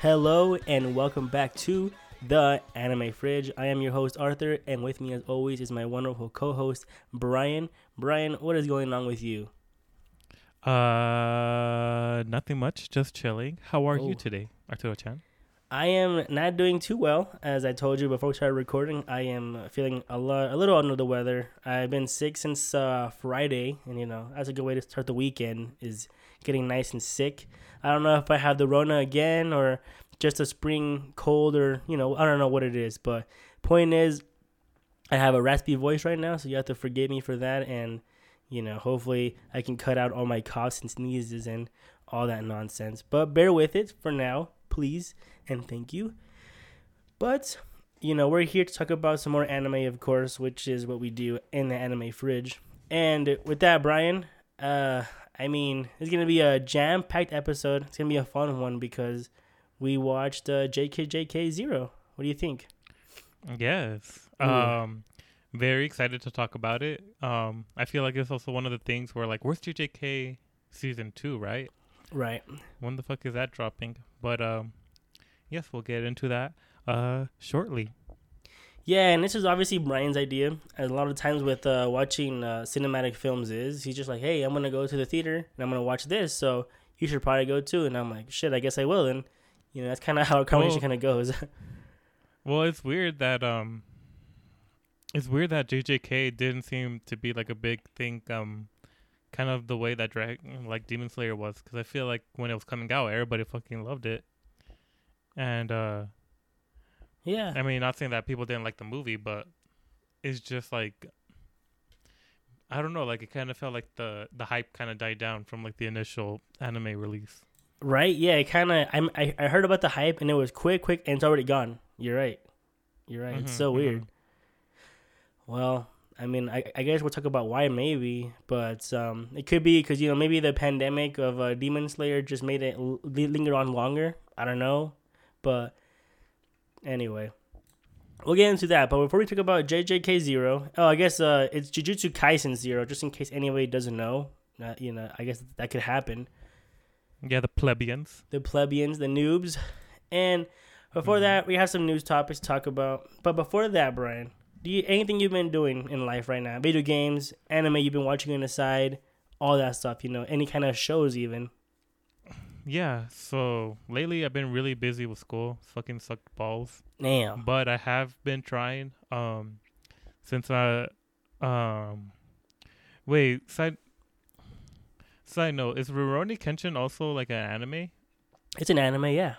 Hello and welcome back to the Anime Fridge. I am your host Arthur, and with me, as always, is my wonderful co-host Brian. Brian, what is going on with you? Uh, nothing much, just chilling. How are Oh. you today, Arturo Chan? I am not doing too well, as I told you before we started recording. I am feeling a lot, a little under the weather. I've been sick since uh, Friday, and you know that's a good way to start the weekend. Is getting nice and sick. I don't know if I have the Rona again or just a spring cold, or you know I don't know what it is. But point is, I have a raspy voice right now, so you have to forgive me for that. And you know, hopefully, I can cut out all my coughs and sneezes and all that nonsense. But bear with it for now, please and thank you. But, you know, we're here to talk about some more anime, of course, which is what we do in the anime fridge. And with that, Brian, uh, I mean, it's gonna be a jam-packed episode. It's gonna be a fun one because we watched uh, JKJK Zero. What do you think? Yes. Ooh. Um, very excited to talk about it. Um, I feel like it's also one of the things where like, where's JJK season two, right? Right. When the fuck is that dropping? But um, yes, we'll get into that uh shortly. Yeah, and this is obviously Brian's idea. As a lot of times with uh, watching uh, cinematic films is he's just like, hey, I'm gonna go to the theater and I'm gonna watch this, so you should probably go too. And I'm like, shit, I guess I will. And you know, that's kind of how our conversation Well- kind of goes. Well, it's weird that um, it's weird that JJK didn't seem to be like a big thing. Um, kind of the way that drag like Demon Slayer was, because I feel like when it was coming out, everybody fucking loved it. And uh, yeah, I mean, not saying that people didn't like the movie, but it's just like I don't know, like it kind of felt like the the hype kind of died down from like the initial anime release. right. Yeah, it kind of. I, I heard about the hype and it was quick, quick, and it's already gone. You're right. You're right. It's Mhm, so mhm. weird. Well, I mean, I, I guess we'll talk about why maybe, but um, it could be because you know maybe the pandemic of uh, Demon Slayer just made it l- linger on longer. I don't know, but anyway, we'll get into that. But before we talk about JJK Zero, oh, I guess uh, it's Jujutsu Kaisen Zero, just in case anybody doesn't know. Uh, you know, I guess that could happen. Yeah, the plebeians. The plebeians, the noobs, and before Mhm. that, we have some news topics to talk about. But before that, Brian, do you anything you've been doing in life right now? Video games, anime you've been watching on the side, all that stuff. You know, any kind of shows even. Yeah, so lately I've been really busy with school. It's fucking sucked balls. Damn. But I have been trying. Um, since I, um, wait side. Side note: Is Rurouni Kenshin also like an anime? It's an anime, yeah.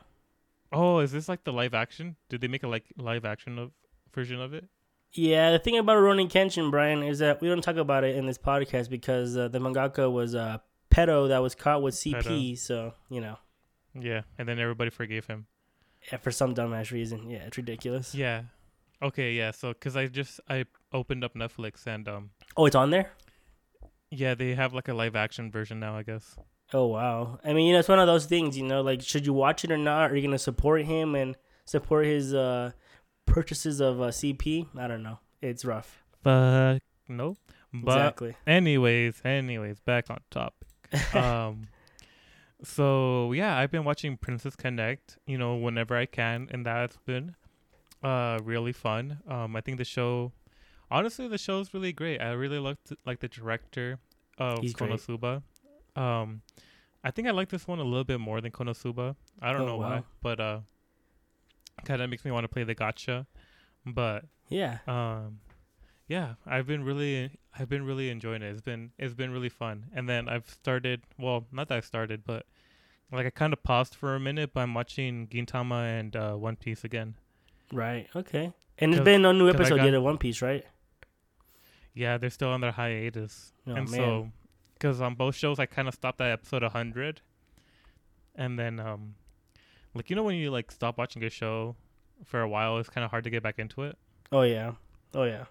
Oh, is this like the live action? Did they make a like live action of version of it? Yeah, the thing about Rurouni Kenshin, Brian, is that we don't talk about it in this podcast because uh, the mangaka was uh, pedo that was caught with CP. Pedo. So you know, Yeah, and then everybody forgave him. yeah, for some dumbass reason, yeah, it's ridiculous. Yeah. Okay, yeah. So, cause I just I opened up Netflix and um Oh, it's on there. yeah they have like a live action version now I guess. Oh wow! I mean, you know, it's one of those things. You know, like should you watch it or not? Are you gonna support him and support his uh, purchases of uh, CP? I don't know. It's rough. But no. But exactly. anyways, anyways, back on topic. um so yeah i've been watching princess connect you know whenever i can and that's been uh really fun. Um i think the show honestly the show's really great. I really liked like the director of He's great. konosuba. Um i think i like this one a little bit more than konosuba. I don't Oh, know why but uh kind of makes me want to play the gacha but yeah. um yeah i've been really i've been really enjoying it it's been it's been really fun and then i've started well not that i started but like i kind of paused for a minute but i'm watching gintama and uh one piece again Right. Okay. And there's been no new episode got- yet of One Piece, right? yeah they're still on their hiatus Oh and man. so because on both shows i kind of stopped at episode 100 and then um like you know when you like stop watching a show for a while it's kind of hard to get back into it oh yeah. Oh yeah.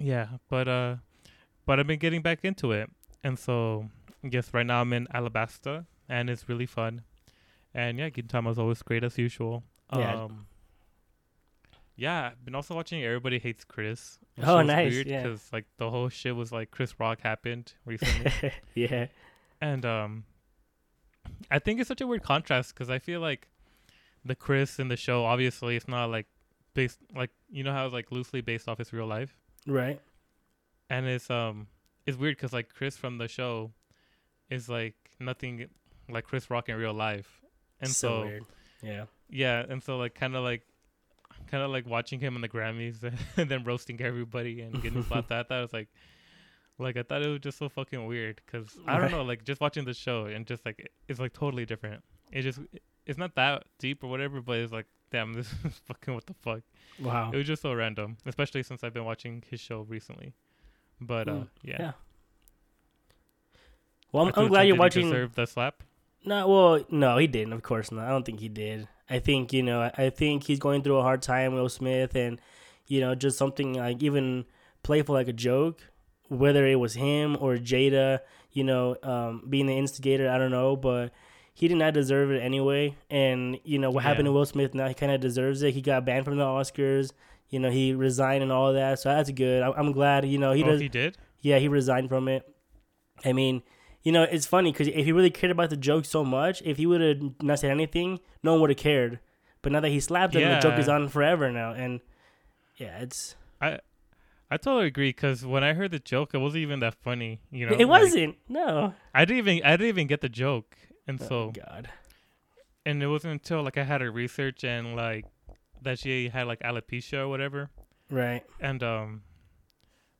Yeah, but uh, but I've been getting back into it, and so yes, right now I'm in Alabasta, and it's really fun, and yeah, Gintama's always great as usual. Yeah. Um, yeah, I've been also watching Everybody Hates Chris. Oh, nice, Weird yeah. because like the whole shit was like Chris Rock happened recently, yeah. and um, I think it's such a weird contrast because I feel like the Chris in the show. Obviously, it's not like based like you know how it's like loosely based off his real life, Right. and it's um it's weird because like Chris from the show is like nothing like Chris Rock in real life, and so, so weird. Yeah. yeah, and so like kind of like kind of like watching him in the Grammys and then roasting everybody and getting slapped at that was like like I thought it was just so fucking weird because I don't know like just watching the show and just like it- it's like totally different. It just it's not that deep or whatever, but it's like damn this is fucking what the fuck. Wow. It was just so random, especially since I've been watching his show recently. But uh Mm, yeah, yeah. Well, I'm, I'm glad you're watching. Deserve the slap? No, well, no, he didn't. Of course not. I don't think he did. I think you know. I, I think he's going through a hard time, Will Smith, and you know, just something like even playful, like a joke, whether it was him or Jada, you know, um, being the instigator. I don't know, but he did not deserve it anyway. And you know what happened Yeah. to Will Smith now, he kind of deserves it. He got banned from the Oscars. You know, he resigned and all that, so that's good. I, I'm glad. You know, he oh, does. he did. Yeah, he resigned from it. I mean, you know, it's funny because if he really cared about the joke so much, if he would have not said anything, no one would have cared. But now that he slapped him, the joke is on forever now, and yeah, it's I I totally agree because when I heard the joke, it wasn't even that funny. You know, it like, wasn't. No. I didn't even I didn't even get the joke, and oh so God. and it wasn't until like I had to research and like that she had like alopecia or whatever, Right. and um,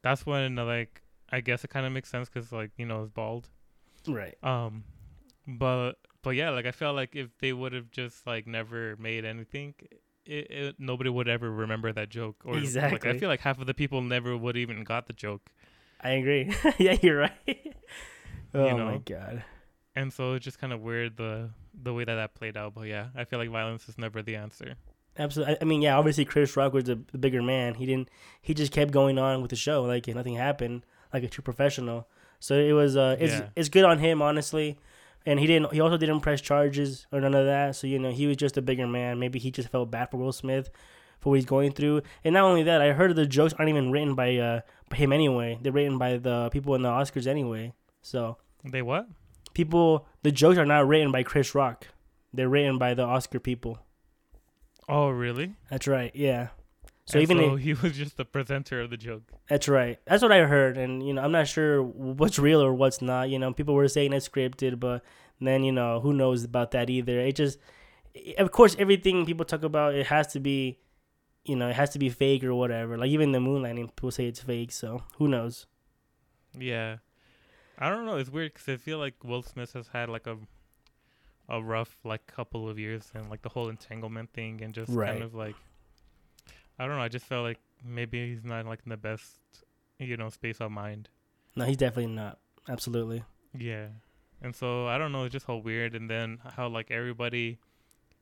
that's when like I guess it kind of makes sense because like you know it's bald. Right. Um, but but yeah, like I felt like if they would have just like never made anything, it, it nobody would ever remember that joke. Or like Exactly. I feel like half of the people never would even got the joke. I agree. yeah, you're right. oh know? my God. And so it's just kind of weird the the way that that played out. But yeah, I feel like violence is never the answer. Absolutely. I, mean, yeah. Obviously, Chris Rock was the bigger man. He didn't. He just kept going on with the show like nothing happened, like a true professional. So it was. Uh, it's Yeah. it's good on him, honestly. And he didn't. He also didn't press charges or none of that. So you know, he was just a bigger man. Maybe he just felt bad for Will Smith for what he's going through. And not only that, I heard the jokes aren't even written by uh by him anyway. They're written by the people in the Oscars anyway. So They what? People, the jokes are not written by Chris Rock. They're written by the Oscar people. Oh, really? That's right. Yeah. So And even so if, he was just the presenter of the joke. That's right. That's what I heard, and you know, I'm not sure what's real or what's not. You know, people were saying it's scripted, but then you know, who knows about that either? It just, of course, everything people talk about, it has to be, you know, it has to be fake or whatever. Like even the moon landing, people say it's fake. So who knows? Yeah, I don't know. It's weird because I feel like Will Smith has had like a a rough like couple of years and like the whole entanglement thing and just Right. kind of like I don't know. I just felt like maybe he's not like in the best you know space of mind. No, he's definitely not. Absolutely. Yeah. And so I don't know, it's just how weird and then how like everybody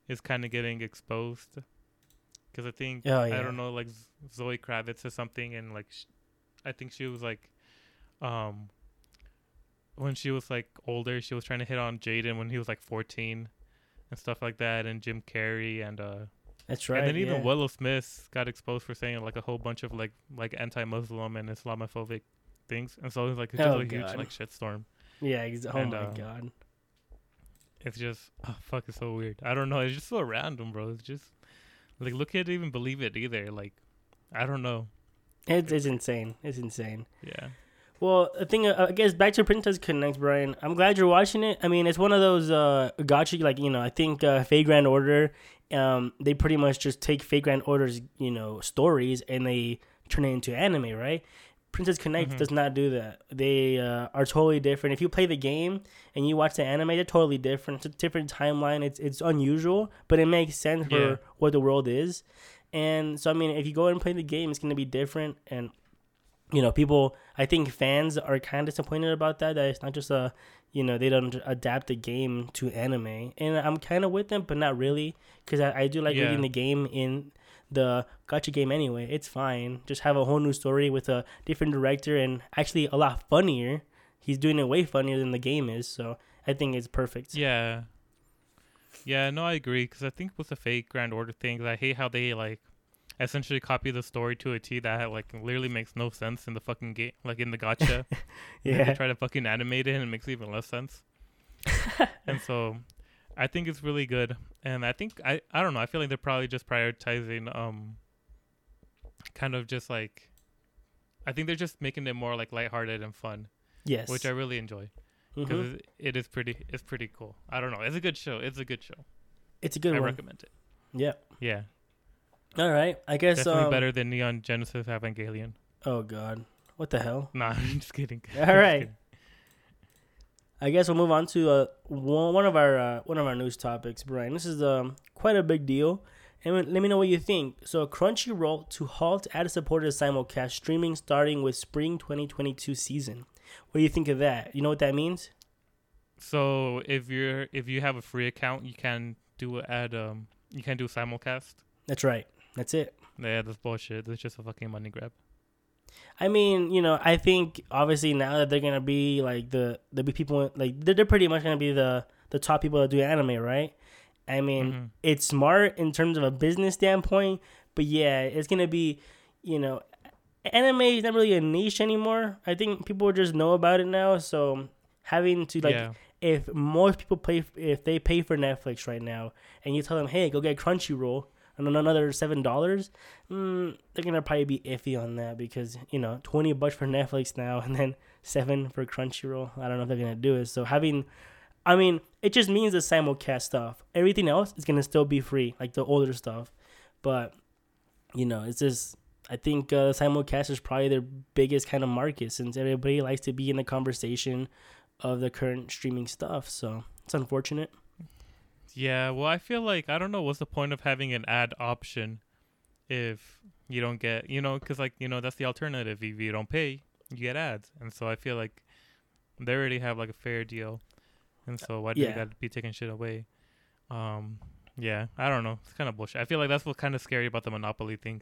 is kind of getting exposed cuz I think Oh, I don't know like Zoe Kravitz or something and like sh- I think she was like um when she was like older, she was trying to hit on Jaden when he was like 14 and stuff like that and Jim Carrey and uh That's right. and then even yeah. Willow Smith got exposed for saying like a whole bunch of like like anti-Muslim and Islamophobic things, and so it was like it's just Oh, a huge like shitstorm. Yeah. Ex- oh and, my uh, god. It's just oh, fuck, it's so weird. I don't know. It's just so random, bro. It's just like look can't even believe it either. Like I don't know. It's it's insane. It's insane. Yeah, Well, the thing, uh, I guess, back to Princess Connect, Brian. I'm glad you're watching it. I mean, it's one of those uh, gacha, like you know. I think uh, Fate Grand Order, um, they pretty much just take Fate Grand Order's you know stories and they turn it into anime, right? Princess Connect Mhm. does not do that. They uh, are totally different. If you play the game and you watch the anime, they're totally different. It's a different timeline. It's it's unusual, but it makes sense for what the world is. And so, I mean, if you go and play the game, it's going to be different. And you know, people, I think fans are kind of disappointed about that. That it's not just a, you know, they don't adapt the game to anime. And I'm kind of with them, but not really, because I, I do like Yeah. reading the game in the gacha game anyway. It's fine. Just have a whole new story with a different director and actually a lot funnier. He's doing it way funnier than the game is. So I think it's perfect. yeah, yeah. No, I agree. Because I think with the Fate Grand Order things, I hate how they like essentially copy the story to a T that like literally makes no sense in the fucking game, like in the gacha. And they Yeah. try to fucking animate it and it makes even less sense. and so I think it's really good, and I think I I don't know. I feel like they're probably just prioritizing um, kind of just like, I think they're just making it more like lighthearted and fun, Yes. which I really enjoy because Mhm. it is pretty it's pretty cool. I don't know. It's a good show. It's a good show. It's a good I one. recommend it. Yeah. Yeah, All right. I guess. definitely um, better than Neon Genesis Evangelion. Oh God. What the hell? Nah, I'm just kidding. All right. I'm just right. kidding. I guess we'll move on to uh, one one of our uh, one of our news topics, Brian. This is um, quite a big deal, and let me know what you think. So, Crunchyroll to halt ad-supported simulcast streaming starting with spring 2022 season. What do you think of that? You know what that means? So if you're if you have a free account, you can do ad um you can do simulcast. That's right. That's it. Yeah, that's bullshit. That's just a fucking money grab. I mean, you know, I think obviously now that they're gonna be like the the big people, like they're, they're pretty much gonna be the the top people that do anime, right? I mean, Mhm. it's smart in terms of a business standpoint, but yeah, it's gonna be, you know, anime is not really a niche anymore. I think people just know about it now, so having to like yeah. if most people pay if they pay for Netflix right now and you tell them, hey, go get Crunchyroll and another seven dollars, mm, they're gonna probably be iffy on that because you know twenty bucks for Netflix now and then seven for Crunchyroll. I don't know if they're gonna do it. So having, I mean, it just means the simulcast stuff. Everything else is gonna still be free, like the older stuff, but you know, it's just. I think uh, simulcast is probably their biggest kind of market since everybody likes to be in the conversation of the current streaming stuff. So it's unfortunate. Yeah, well, I feel like I don't know what's the point of having an ad option if you don't get, you know, because like you know that's the alternative. If you don't pay, you get ads, and so I feel like they already have like a fair deal, and so why do Yeah. they got to be taking shit away? Um, yeah, I don't know. It's kind of bullshit. I feel like that's what's kind of scary about the monopoly thing,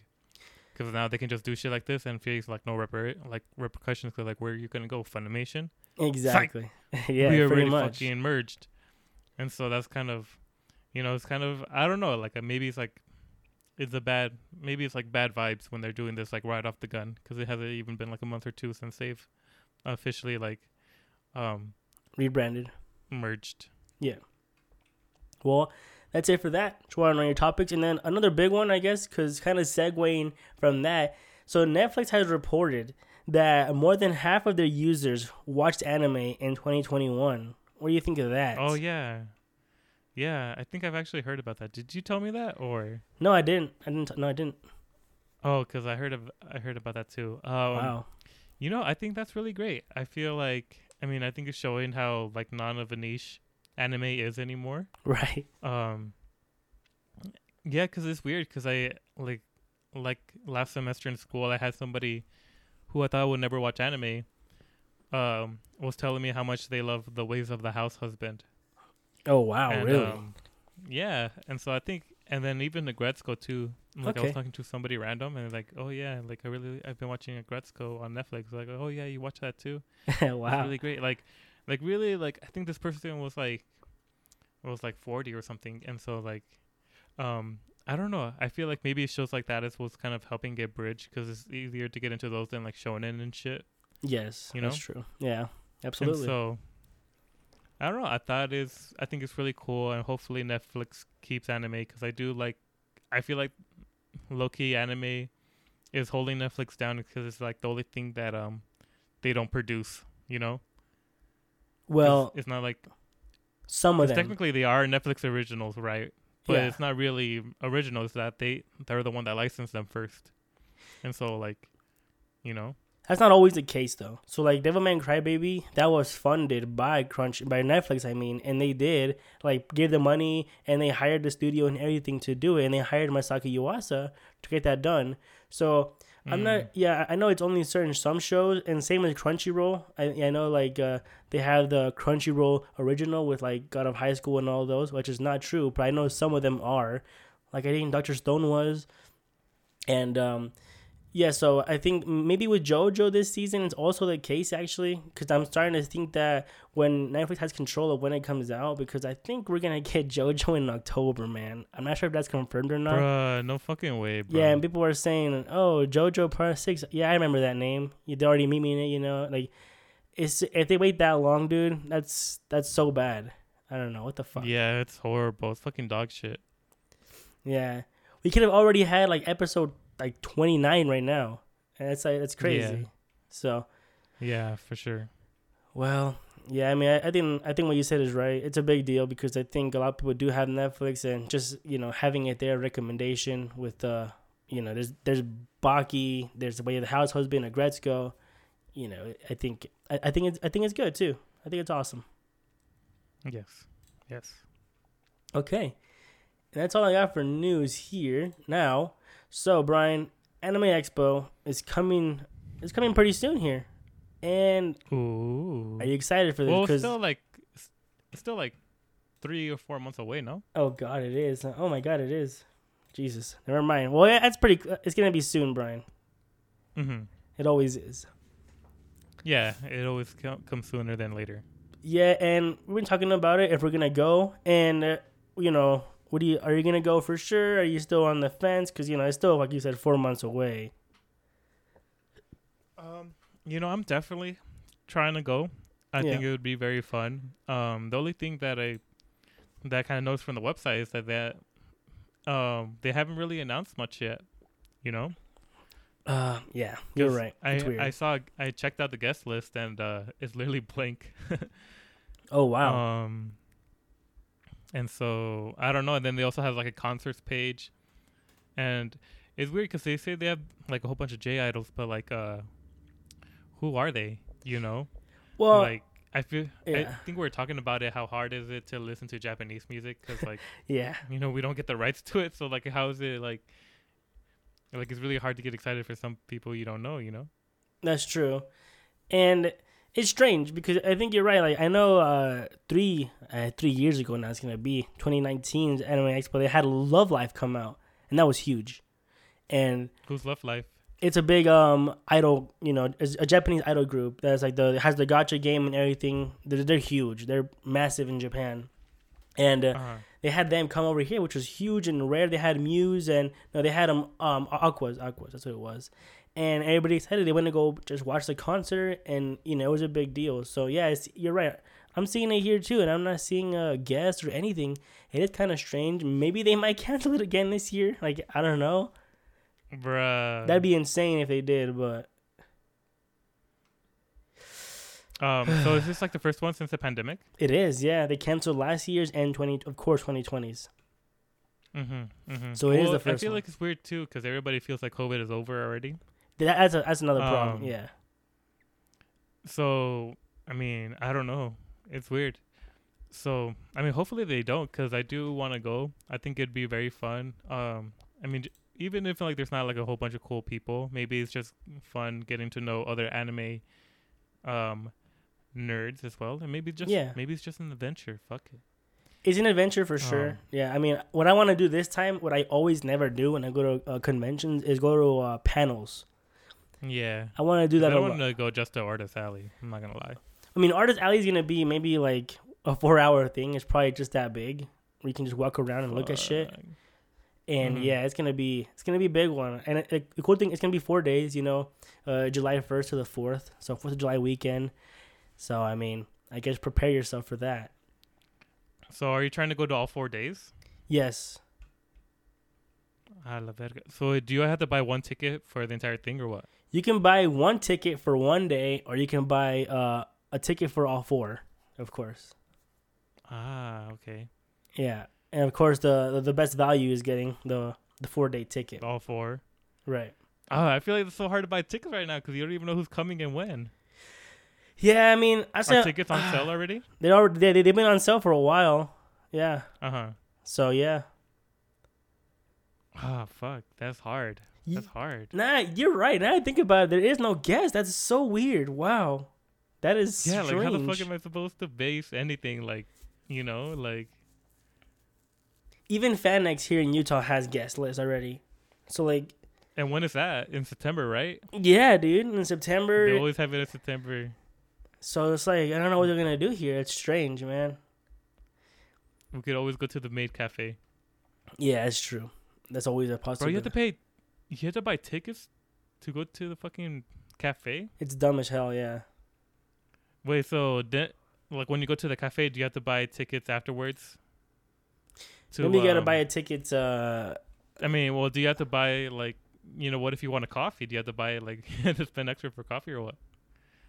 because now they can just do shit like this and face like no reper like repercussions. Cause like where are you gonna go? Funimation Exactly. yeah, we are pretty already much. fucking merged, and so that's kind of, you know, it's kind of I don't know, like uh, maybe it's like, it's a bad maybe it's like bad vibes when they're doing this like right off the gun because it hasn't even been like a month or two since they've officially like, um, Rebranded. merged. Yeah. Well, that's it for that. To know your topics, and then another big one, I guess, because kind of segueing from that. So Netflix has reported that more than half of their users watched anime in 2021. What do you think of that? Oh yeah, yeah. I think I've actually heard about that. Did you tell me that or? No, I didn't. I didn't. No, I didn't. Oh, because I heard of I heard about that too. Um, wow. You know, I think that's really great. I feel like I mean I think it's showing how like non of a niche anime is anymore. Right. Um, yeah, because it's weird. Because I like, like last semester in school, I had somebody who I thought would never watch anime. Um, was telling me how much they love the ways of the house husband. Oh wow. and, really? Um, yeah, and so I think, and then even the Aggretsuko too. Like I was talking to somebody random, and like, oh yeah, like I really, I've been watching Aggretsuko on Netflix. Like, oh yeah, you watch that too. It's wow. really great. Like, like really, like I think this person was like, was like forty or something, and so like, um, I don't know. I feel like maybe shows like that is what's kind of helping get bridge because it's easier to get into those than like shonen and shit. yes. you That's know? true. Yeah. Absolutely. And so, I don't know. I thought is I think it's really cool, and hopefully Netflix keeps anime because I do like. I feel like low key anime is holding Netflix down because it's like the only thing that um they don't produce. You know. well, it's not like some of them. technically they are Netflix originals, right? But yeah. it's not really original. originals. That they they're the one that licensed them first, and so like, you know. That's not always the case though. So like Devilman Crybaby, that was funded by Crunch by Netflix, I mean, and they did like give the money and they hired the studio and everything to do it, and they hired Masaaki Yuasa to get that done. So I'm Mm. not. Yeah, I know it's only certain some shows, and same with Crunchyroll. I I know like uh, they have the Crunchyroll original with like God of High School and all those, which is not true, but I know some of them are. Like I think Doctor Stone was, and um, yeah. So I think maybe with JoJo this season, it's also the case actually, because I'm starting to think that when Netflix has control of when it comes out, because I think we're gonna get JoJo in October, man. I'm not sure if that's confirmed or not. Bruh, no fucking way, bro. Yeah, and people were saying, "Oh, JoJo Part Six. Yeah, I remember that name. You they already meet me in it, you know. Like, it's if they wait that long, dude, that's that's so bad. I don't know what the fuck. Yeah, it's horrible. It's fucking dog shit. Yeah. We could have already had like episode like 29 right now. And it's like it's crazy. Yeah. So, Yeah, for sure. well, yeah, I mean, I, I think I think what you said is right. It's a big deal because I think a lot of people do have Netflix and just, you know, having it there recommendation with uh, you know, there's there's Baki, there's the way of the house husband, Aggretsuko. You know, I think I, I think it's I think it's good too. I think it's awesome. Yes. Yes. Okay. And that's all I got for news here now. So Brian, Anime Expo is coming is coming pretty soon here. And Ooh. are you excited for this? well, it's still like, it's it's still like three or four months away. No. oh god, it is. Oh my god, it is. Jesus. Never mind. Well, yeah, that's pretty. It's gonna be soon, Brian. Mm-hmm. It always is. Yeah, it always com- comes sooner than later. Yeah, and we've been talking about it if we're gonna go, and uh, you know, what do you? Are you gonna go for sure? Are you still on the fence? Because you know, it's still like you said, four months away. Um, you know, I'm definitely trying to go. I think it would be very fun. Um, the only thing that I that kind of noticed from the website is that that um they haven't really announced much yet. You know, Uh, yeah, you're right. I weird. I saw I checked out the guest list and uh it's literally blank. oh wow. Um, and so I don't know. And then they also have like a concerts page, and it's weird because they say they have like a whole bunch of J idols, but like, uh, who are they? You know, well, like I feel. I yeah. think we are talking about it. How hard is it to listen to Japanese music? Because like yeah, you know we don't get the rights to it. So like, how is it like? Like it's really hard to get excited for some people you don't know. You know. that's true, and it's strange because I think you're right. Like I know, uh, three uh, three years ago now it's gonna be 2019's Anime Expo. They had Love Live come out, and that was huge, and Who's Love Live? it's a big um idol. You know, a Japanese idol group that's like the has the gacha game and everything. They're, they're huge. They're massive in Japan, and. Uh, Uh-huh. they had them come over here, which was huge and rare. They had Muse and no, they had them um Aqours, Aqours. That's what it was. And everybody excited. They went to go just watch the concert, and you know it was a big deal. So yeah, it's, you're right. I'm seeing it here too, and I'm not seeing a guest or anything. It is kind of strange. Maybe they might cancel it again this year. Like I don't know. Bruh. That'd be insane if they did, but um. So is this like the first one since the pandemic? it is. Yeah, they canceled last year's and twenty, of course, 2020s. Mm-hmm, mm-hmm. So it is the first. I feel one. like it's weird too because everybody feels like COVID is over already. That, that's a, that's another problem. Um, Yeah. So I mean, I don't know. It's weird. So I mean, hopefully they don't because I do want to go. I think it'd be very fun. Um, I mean, even if like there's not like a whole bunch of cool people, maybe it's just fun getting to know other anime, um, nerds as well, and maybe just Yeah. maybe it's just an adventure. Fuck it. It's an adventure for sure. Um, yeah, I mean, what I want to do this time, what I always never do when I go to uh, conventions, is go to uh, panels. Yeah. I want to do that. I want to go just to Artist Alley. I'm not gonna lie. I mean, Artist Alley is gonna be maybe like a four-hour thing. It's probably just that big. Where you can just walk around and look at shit. And Mhm. yeah, it's gonna be it's gonna be a big one. And it, it- the cool thing, it's gonna be four days. You know, uh, July first to the fourth, so Fourth of July weekend. So I mean, I guess prepare yourself for that. So are you trying to go to all four days? Yes. Ah, la verga. So do I have to buy one ticket for the entire thing or what? You can buy one ticket for one day, or you can buy uh, a ticket for all four, of course. Ah, okay. Yeah, and of course the the best value is getting the the four day ticket. All four. Right. Oh, I feel like it's so hard to buy tickets right now because you don't even know who's coming and when. Yeah, I mean, I Are tickets on sale already? they already they they've been on sale for a while. Yeah. Uh huh. So yeah. Ah, fuck. That's hard. That's hard. Nah, you're right. Now I think about it, there is no guest. That's so weird. Wow. That is Yeah, strange. like how the fuck am I supposed to base anything like, you know, like Even FanX here in Utah has guest lists already. So like, and when is that? In September, right? yeah, dude, in September. They always have it in September. So it's like I don't know what they're gonna do here. It's strange, man. We could always go to the maid cafe. Yeah, it's true. That's always a possibility. Bro, you have to pay you have to buy tickets to go to the fucking cafe? It's dumb as hell. Yeah. Wait, so then like when you go to the cafe, do you have to buy tickets afterwards? To, Maybe you gotta um, buy a ticket. Uh, I mean, well, do you have to buy like you know what if you want a coffee? Do you have to buy like to spend extra for coffee or what?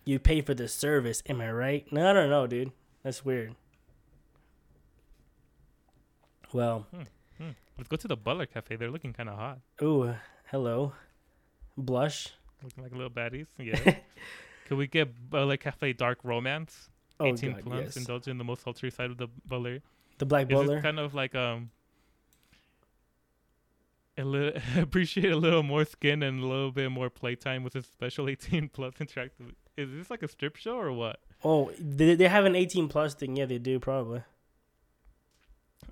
you pay for the service. Am I right? No, I don't know, dude. That's weird. Well, Hmm. Let's go to the Butler Cafe. They're looking kind of hot, ooh, hello, blush. looking like little baddies. Yeah. Could we get Butler Cafe Dark Romance? Oh 18 god, plus. yes. Indulge in the most sultry side of the Butler. The black butler. kind of like um a little appreciate a little more skin and a little bit more playtime with this special 18 plus interactive? Is this like a strip show or what? Oh, they, they have an 18 plus thing. Yeah, they do probably.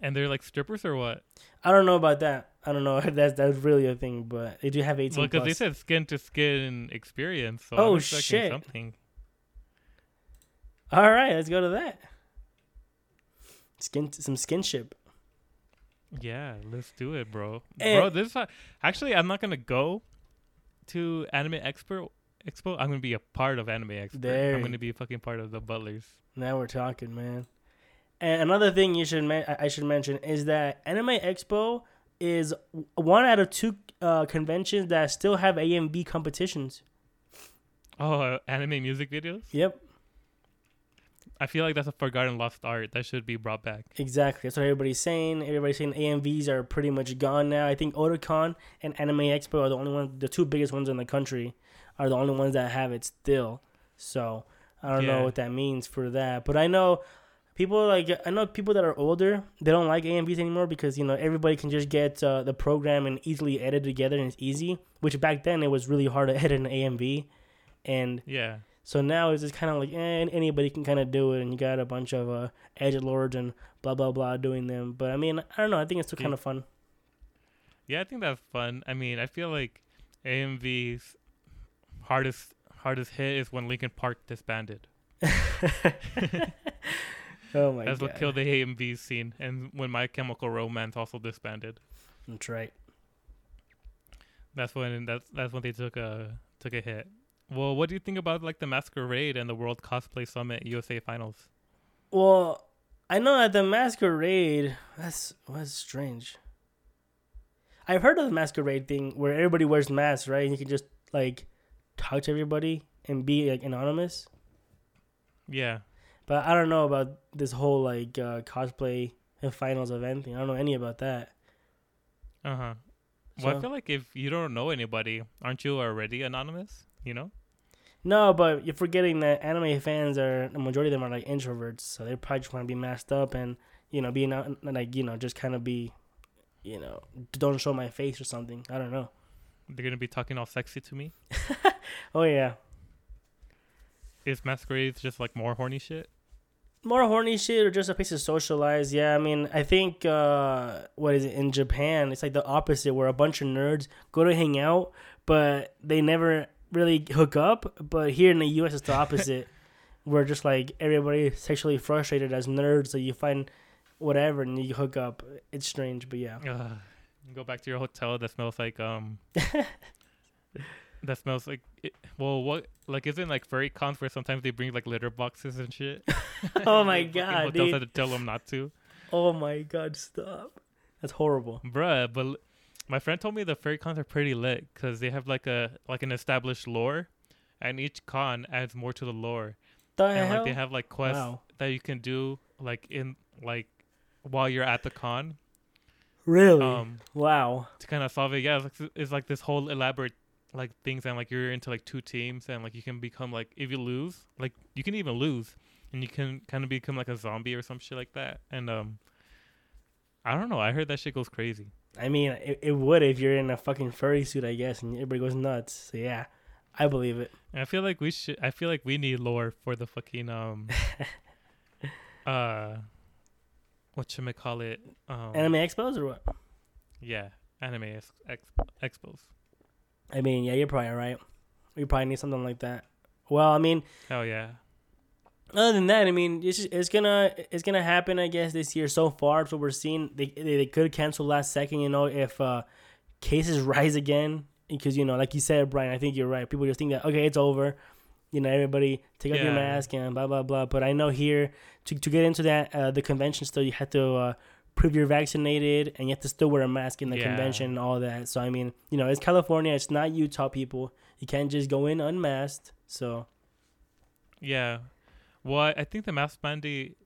And they're like strippers or what? I don't know about that. I don't know if that's that's really a thing, but they do have 18 Well, because they said skin to skin experience. So Oh, shit. something. All right, let's go to that. Skin, some skinship. Yeah, let's do it, bro. Eh. bro, this not- actually I'm not gonna go to Anime Expo. Expo. I'm gonna be a part of Anime Expo. I'm gonna be a fucking part of the Butlers. Now we're talking, man. And another thing you should men- I should mention is that Anime Expo is one out of two uh, conventions that still have AMV competitions. Oh, uh, anime music videos. Yep, I feel like that's a forgotten lost art that should be brought back. exactly. That's what everybody's saying. Everybody's saying AMVs are pretty much gone now. I think Otakon and Anime Expo are the only ones, the two biggest ones in the country, are the only ones that have it still. So I don't know what that means for that, but I know people like I know people that are older. They don't like AMVs anymore because you know everybody can just get uh, the program and easily edit together and it's easy. Which back then it was really hard to edit an AMV, and Yeah, so now it's just kind of like eh, anybody can kind of do it, and you got a bunch of uh, edge lords and blah blah blah doing them. But I mean, I don't know. I think it's still kind of fun. yeah, I think that's fun. I mean, I feel like AMV's hardest hardest hit is when Linkin Park disbanded. oh my god. That's god, what killed the AMV scene, and when My Chemical Romance also disbanded. that's right. That's when that's that's when they took a took a hit. Well, what do you think about like the Masquerade and the World Cosplay Summit USA Finals? Well, I know that the masquerade. That's was strange. I've heard of the masquerade thing where everybody wears masks, right? And you can just like talk to everybody and be like anonymous. Yeah, But I don't know about this whole like uh, cosplay and finals event thing. I don't know any about that. uh huh. Well, So- I feel like if you don't know anybody, aren't you already anonymous? You know? No, but you're forgetting that anime fans are the majority of them are like introverts, so they probably just want to be masked up and you know being out like you know just kind of be, you know, don't show my face or something. I don't know. They're gonna be talking all sexy to me. Oh yeah, Is Masquerade just like more horny shit? More horny shit or just a place to socialize. Yeah, I mean, I think uh, what is it in Japan? It's like the opposite, where a bunch of nerds go to hang out, but they never really hook up. But here in the U.S., it's the opposite, where just like everybody sexually frustrated as nerds, so you find whatever and you hook up. It's strange, but yeah. Ugh. Go back to your hotel that smells like um. that smells like it, well, what like isn't like furry cons where sometimes they bring like litter boxes and shit. Oh my god, Hotels dude. had to tell them not to. Oh my god, stop. That's horrible. Bruh, but my friend told me the furry cons are pretty lit because they have like a like an established lore, and each con adds more to the lore, The and hell? like they have like quests wow. that you can do like in like while you're at the con, Really? um, wow. to kind of solve it. Yeah, it's like, it's like this whole elaborate like things, and like you're into like two teams, and like you can become like if you lose, like you can even lose, and you can kind of become like a zombie or some shit like that, and um. I don't know. I heard that shit goes crazy. I mean, it, it would if you're in a fucking furry suit, I guess, and everybody goes nuts. So yeah, I believe it. And I feel like we should. I feel like we need lore for the fucking um. uh, what you call it? Um, Anime expos or what? Yeah, anime ex- ex- expos. I mean, yeah, you're probably right. We probably need something like that. Well, I mean, Hell yeah. other than that, I mean, it's just, it's gonna it's gonna happen, I guess, this year. So far, what we're seeing. They they, they could cancel last second, you know, if uh, cases rise again, because you know, like you said, Brian, I think you're right. People just think that okay, it's over, you know, everybody take off your mask and blah blah blah. But I know here to to get into that uh, the convention still you have to uh, prove you're vaccinated and you have to still wear a mask in the Yeah. convention and all that. So I mean, you know, it's California. It's not Utah, people. You can't just go in unmasked. So Yeah. Well, I, think the mask mandate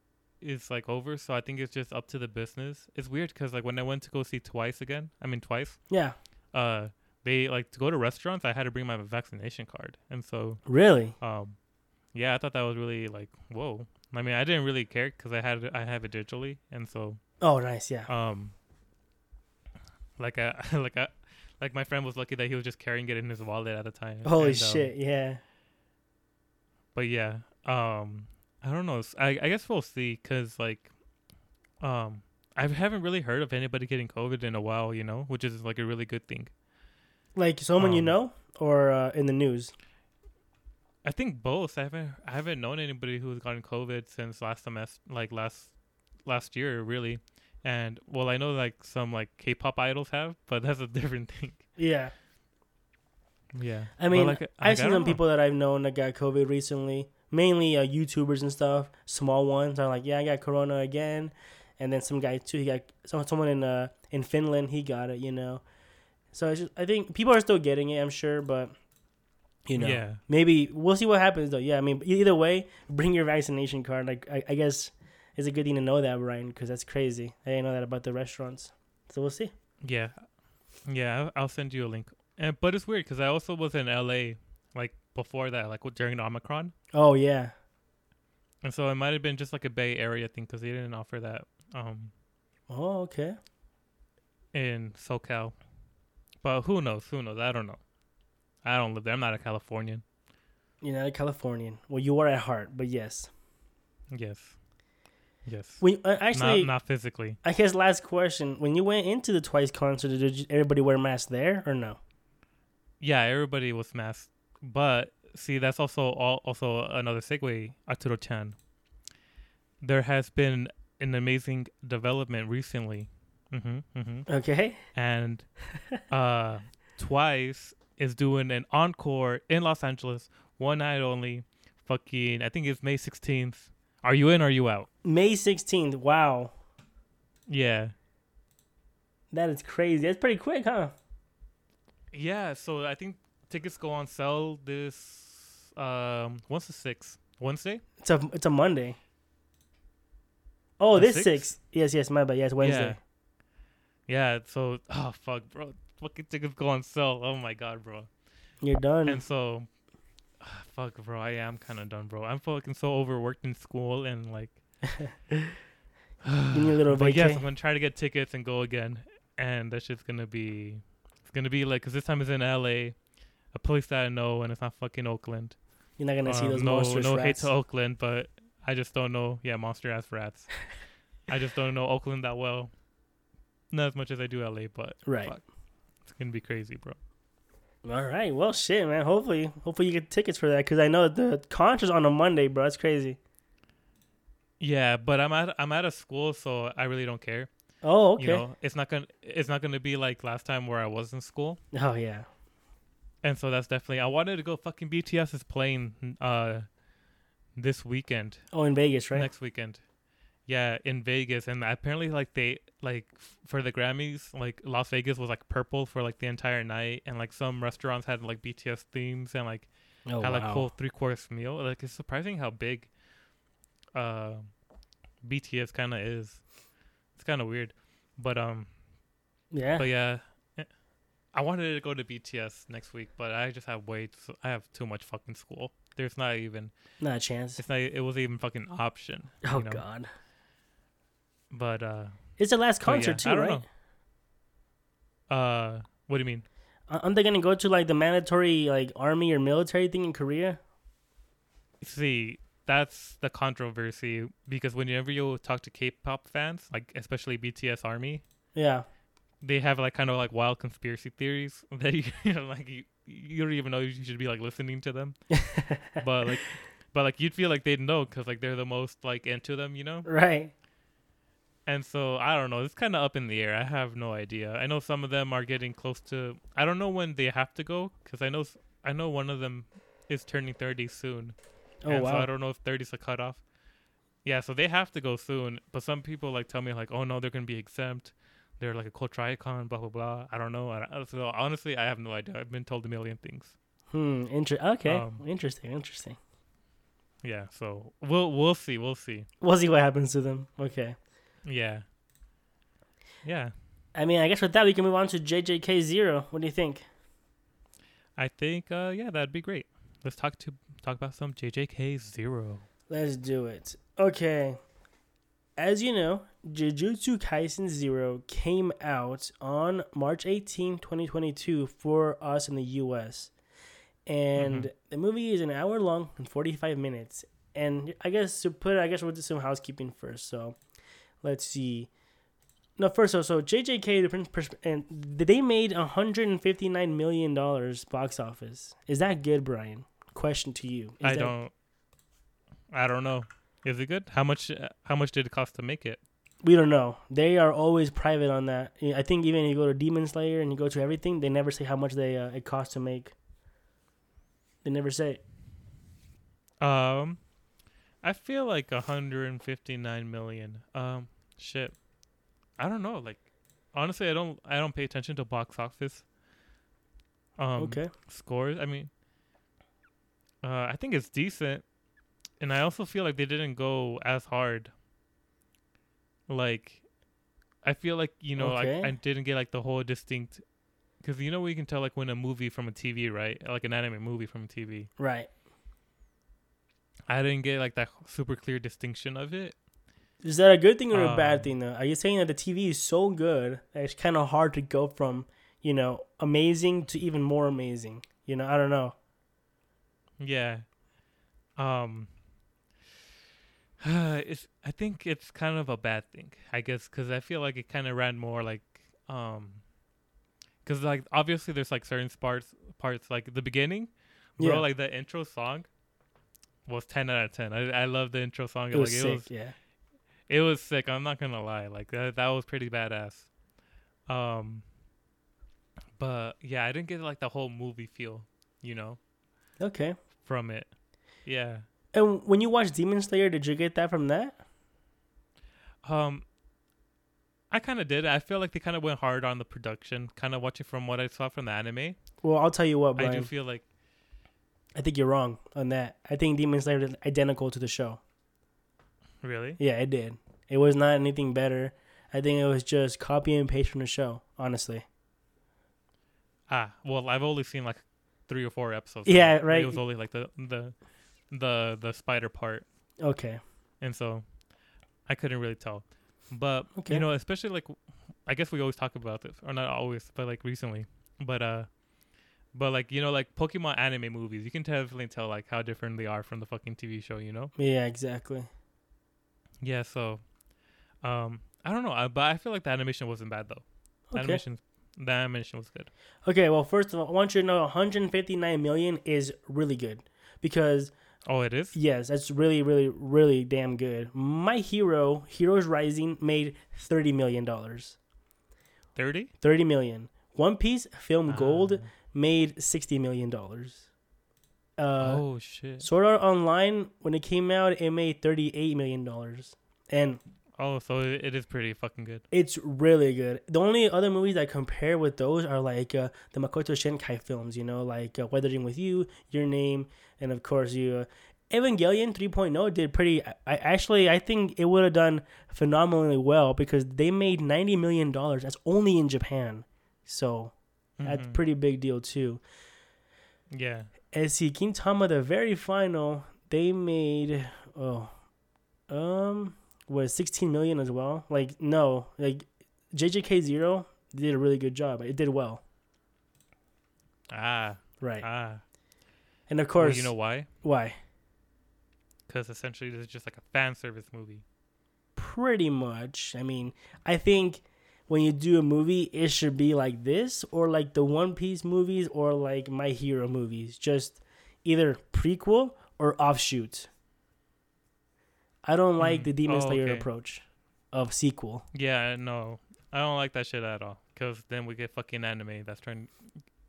is like over, so I think it's just up to the business. It's weird because like when I went to go see twice again, I mean twice, yeah, uh, they like to go to restaurants. I had to bring my vaccination card, and so really. um, yeah, I thought that was really like whoa. I mean, I didn't really care because I had I have it digitally, and so Oh, nice. Yeah. um, like I like I like my friend was lucky that he was just carrying it in his wallet at the time. Holy and, um, shit. Yeah. but yeah um i don't know I guess we'll see because like um i haven't really heard of anybody getting covid in a while you know which is like a really good thing Like someone you Um, know or uh, in the news. i think both i haven't i haven't known anybody who's gotten covid since last semester like last last year really and well i know like some like k-pop idols have but that's a different thing Yeah. yeah I mean, like, like, I've I seen some know. people that I've known that got COVID recently. Mainly uh, YouTubers and stuff. Small ones are like, yeah, I got Corona again. And then some guy too. He got some someone in uh in Finland. He got it. You know. So it's just, I think people are still getting it. I'm sure, but you know, yeah maybe we'll see what happens though. Yeah, I mean, either way, bring your vaccination card. Like I, I guess it's a good thing to know that, Brian, because that's crazy. I didn't know that about the restaurants. So we'll see. Yeah, yeah. I'll, I'll send you a link. And but it's weird because I also was in LA like before that, like during Omicron, Oh yeah. and so it might have been just like a Bay Area thing because they didn't offer that um Oh okay. in SoCal. But who knows? Who knows? I don't know. I don't live there. I'm not a Californian. You're not a Californian. Well, you are at heart, but yes. Yes. Yes. When uh, actually, not, not physically. I guess last question: When you went into the Twice concert, did you, everybody wear masks there or no? Yeah, everybody was masked. But see, that's also all, also another segue, Arturo Chan. There has been an amazing development recently. hmm hmm Okay. And uh, Twice is doing an encore in Los Angeles, one night only. Fucking, I think it's May 16th. Are you in or are you out? May sixteenth. Wow, Yeah. that is crazy. That's pretty quick, huh? Yeah, so I think tickets go on sale this um what's the sixth? Wednesday? It's a it's a Monday. Oh, The this sixth? six. Yes, yes, my bad. Yes, Wednesday. Yeah. Yeah, so oh fuck, bro. Fucking tickets go on sale. Oh my god, bro. You're done. And so fuck bro, I am kinda done, bro. I'm fucking so overworked in school and like You need a little But yes. I'm gonna try to get tickets and go again. And that shit's gonna be it's gonna be like, cause this time it's in LA, a place that I know, and it's not fucking Oakland. You're not gonna see Um, those no, monsters. no hate to Oakland, but I just don't know. Yeah, monster ass rats. I just don't know Oakland that well. Not as much as I do LA, but Right. fuck. it's gonna be crazy, bro. All right. Well, shit, man. Hopefully, hopefully you get tickets for that because I know the concert's on a Monday, bro. That's crazy. Yeah, but I'm at I'm at a school, so I really don't care. Oh, okay. You know, it's not gonna it's not gonna be like last time where I was in school, Oh yeah. and so that's definitely. I wanted to go. Fucking BTS is playing uh this weekend. Oh, in Vegas, right? next weekend. Yeah, in Vegas, and apparently, like they like for the Grammys, like Las Vegas was like purple for like the entire night, and like some restaurants had like BTS themes and like oh had like wow. full three course meal. Like it's surprising how big uh BTS kind of is. It's kind of weird, but um, yeah. but yeah. eh, I wanted to go to BTS next week, but I just have way. Too, I have too much fucking school. There's not even. Not a chance. It's not. It wasn't even fucking option. Oh you know? god. But uh, It's the last yeah, concert I too, don't right? Uh, what do you mean? Aren't they gonna go to like the mandatory like army or military thing in Korea? See, that's the controversy because whenever you talk to K-pop fans, like especially BTS Army, Yeah. they have like kind of like wild conspiracy theories that you, you know, like you, you don't even know you should be like listening to them, but like, but like you'd feel like they'd know because like they're the most like into them, you know. Right. And so I don't know. It's kind of up in the air. I have no idea. I know some of them are getting close to. I don't know when they have to go because I know I know one of them is turning 30 soon. Oh and So I don't know if 30 is a cutoff. Yeah, so they have to go soon. But some people like tell me like, oh no, they're gonna be exempt. They're like a culture icon, blah blah blah. I don't know. I- so honestly, I have no idea. I've been told a million things. Hmm. Inter- okay. Um, interesting. Interesting. Yeah, so we'll we'll see. We'll see. We'll see what happens to them. Okay. Yeah. Yeah. I mean, I guess with that we can move on to JJK Zero. What do you think? I think uh yeah, that'd be great. Let's talk to talk about some JJK Zero. Let's do it. Okay. As you know, Jujutsu Kaisen Zero came out on March 18, 2022 for us in the US. And Mhm. the movie is an hour long and 45 minutes. And I guess to put I guess we'll do some housekeeping first. So let's see. No, first of all, so JJK the prin- pers- and they made 159 million dollars box office. Is that good, Brian? Question to you. Is I that- don't I don't know. Is it good? How much how much did it cost to make it? We don't know. They are always private on that. I think even if you go to Demon Slayer and you go to everything, they never say how much they uh, it costs to make. They never say. Um I feel like 159 million. Um shit. I don't know. Like honestly, I don't I don't pay attention to box office um okay. scores. I mean uh I think it's decent. And I also feel like they didn't go as hard. Like I feel like, you know, Okay. I, I didn't get like the whole distinct cuz you know we can tell like when a movie from a TV, right? Like an anime movie from a TV. Right. I didn't get like that super clear distinction of it. Is that a good thing or a bad Um, thing though? Are you saying that the TV is so good that it's kind of hard to go from, you know, amazing to even more amazing? You know, I don't know. Yeah. Um it's I think it's kind of a bad thing, I guess cuz I feel like it kind of ran more like um cuz like obviously there's like certain parts parts like the beginning, bro, Yeah. like the intro song was 10 out of 10. I I love the intro song. It was like sick. it was yeah. it was sick. I'm not going to lie. Like that that was pretty badass. Um but yeah, I didn't get like the whole movie feel, you know, Okay. from it. Yeah. And when you watch Demon Slayer, did you get that from that? Um, I kind of did. I feel like they kind of went hard on the production. Kind of watching from what I saw from the anime. Well, I'll tell you what, I do feel like I think you're wrong on that. I think Demon Slayer is identical to the show. really. Yeah, it did. It was not anything better. I think it was just copy and paste from the show, honestly. Ah, well, I've only seen like three or four episodes. Yeah, right. It was only like the the the the spider part, Okay. and so I couldn't really tell. But Okay. you know, especially like I guess we always talk about this, or not always, but like recently. But uh, but like you know, like Pokemon anime movies, you can definitely tell like how different they are from the fucking TV show. You know. Yeah, exactly. Yeah, so um I don't know, I, but I feel like the animation wasn't bad though. The Okay. animation the animation was good. Okay, well, first of all, I want you to know 159 million is really good because Oh, it is? yes, that's really, really, really damn good. My Hero, Heroes Rising, made 30 million dollars. 30? 30 million. One Piece Film Gold Ah. Made 60 million dollars. Uh, oh shit. Sword Art Online, when it came out, it made 38 million dollars, and Oh, so it, is pretty fucking good. it's really good. The only other movies that compare with those are like uh, the Makoto Shinkai films, you know, like uh, Weathering with You, Your Name, and of course you. Uh, Evangelion 3.0 did pretty. I, I actually I think it would have done phenomenally well because they made 90 million dollars. That's only in Japan, so that's Mhm. pretty big deal too. Yeah. And see, Gintama, the very final, they made oh, um, was 16 million as well. Like no, like JJK Zero did a really good job. It did well, Ah. right? Ah. and of Well, course, you know why? why? Because essentially this is just like a fan service movie. Pretty much. I mean, I think when you do a movie, it should be like this, or like the One Piece movies, or like My Hero movies. Just either prequel or offshoot. I don't like Mm. the Demon Oh, Slayer okay. approach of sequel. Yeah, no. I don't like that shit at all. Because then we get fucking anime that's trying.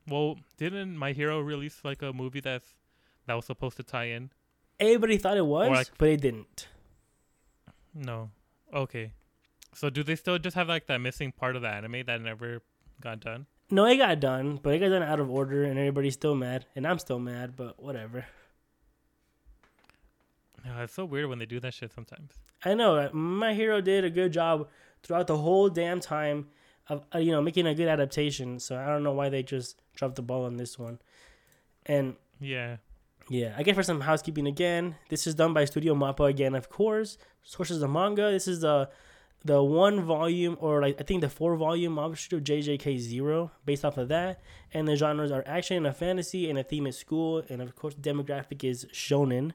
Well, didn't My Hero release like a movie that's that was supposed to tie in? Everybody thought it was, like- but it didn't. No. Okay. So do they still just have like that missing part of the anime that never got done? No, it got done, but it got done out of order, and everybody's still mad, and I'm still mad, but whatever. Yeah, it's so weird when they do that shit sometimes. I know uh, my hero did a good job throughout the whole damn time of uh, you know making a good adaptation. So I don't know why they just dropped the ball on this one. And Yeah. yeah, I guess for some housekeeping again, this is done by Studio Mappa again, of course. Sources of manga. This is the the one volume or like I think the four volume offshoot of JJK Zero based off of that. And the genres are action and a fantasy and a theme is school and of course demographic is shonen.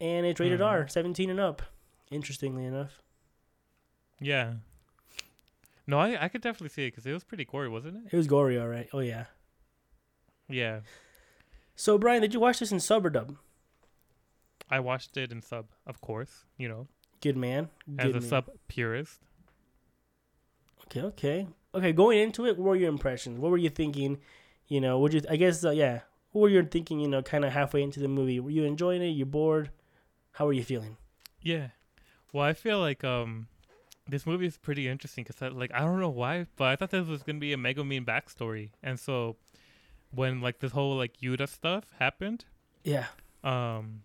And it's rated Mhm. R, seventeen and up. Interestingly enough. Yeah. No, I I could definitely see it because it was pretty gory, wasn't it? It was gory, all right. Oh yeah. Yeah. So Brian, did you watch this in sub or dub? I watched it in sub, of course. You know, Good man. as a man. sub purist. Okay, okay, okay. Going into it, what were your impressions? What were you thinking? You know, would you? I guess, uh, yeah. What were you thinking? You know, kind of halfway into the movie, were you enjoying it? You bored? How were you feeling? Yeah. Well, I feel like um, this movie is pretty interesting because I, like I don't know why, but I thought this was gonna be a Megumi backstory, and so when like this whole like Yuta stuff happened, Yeah, um,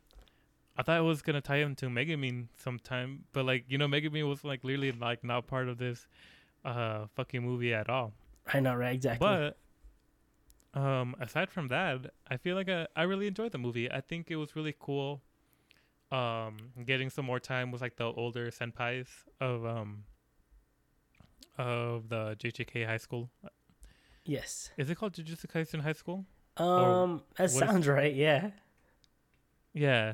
I thought it was gonna tie him into Megumi sometime, but like you know Megumi was like literally like not part of this uh fucking movie at all. I know, right? Exactly. But um, aside from that, I feel like I, I really enjoyed the movie. I think it was really cool. Um, getting some more time with like the older senpais of um of the JJK High School. yes. Is it called Jujutsu Kaisen High School? Um, that what is- sounds right. Yeah. Yeah,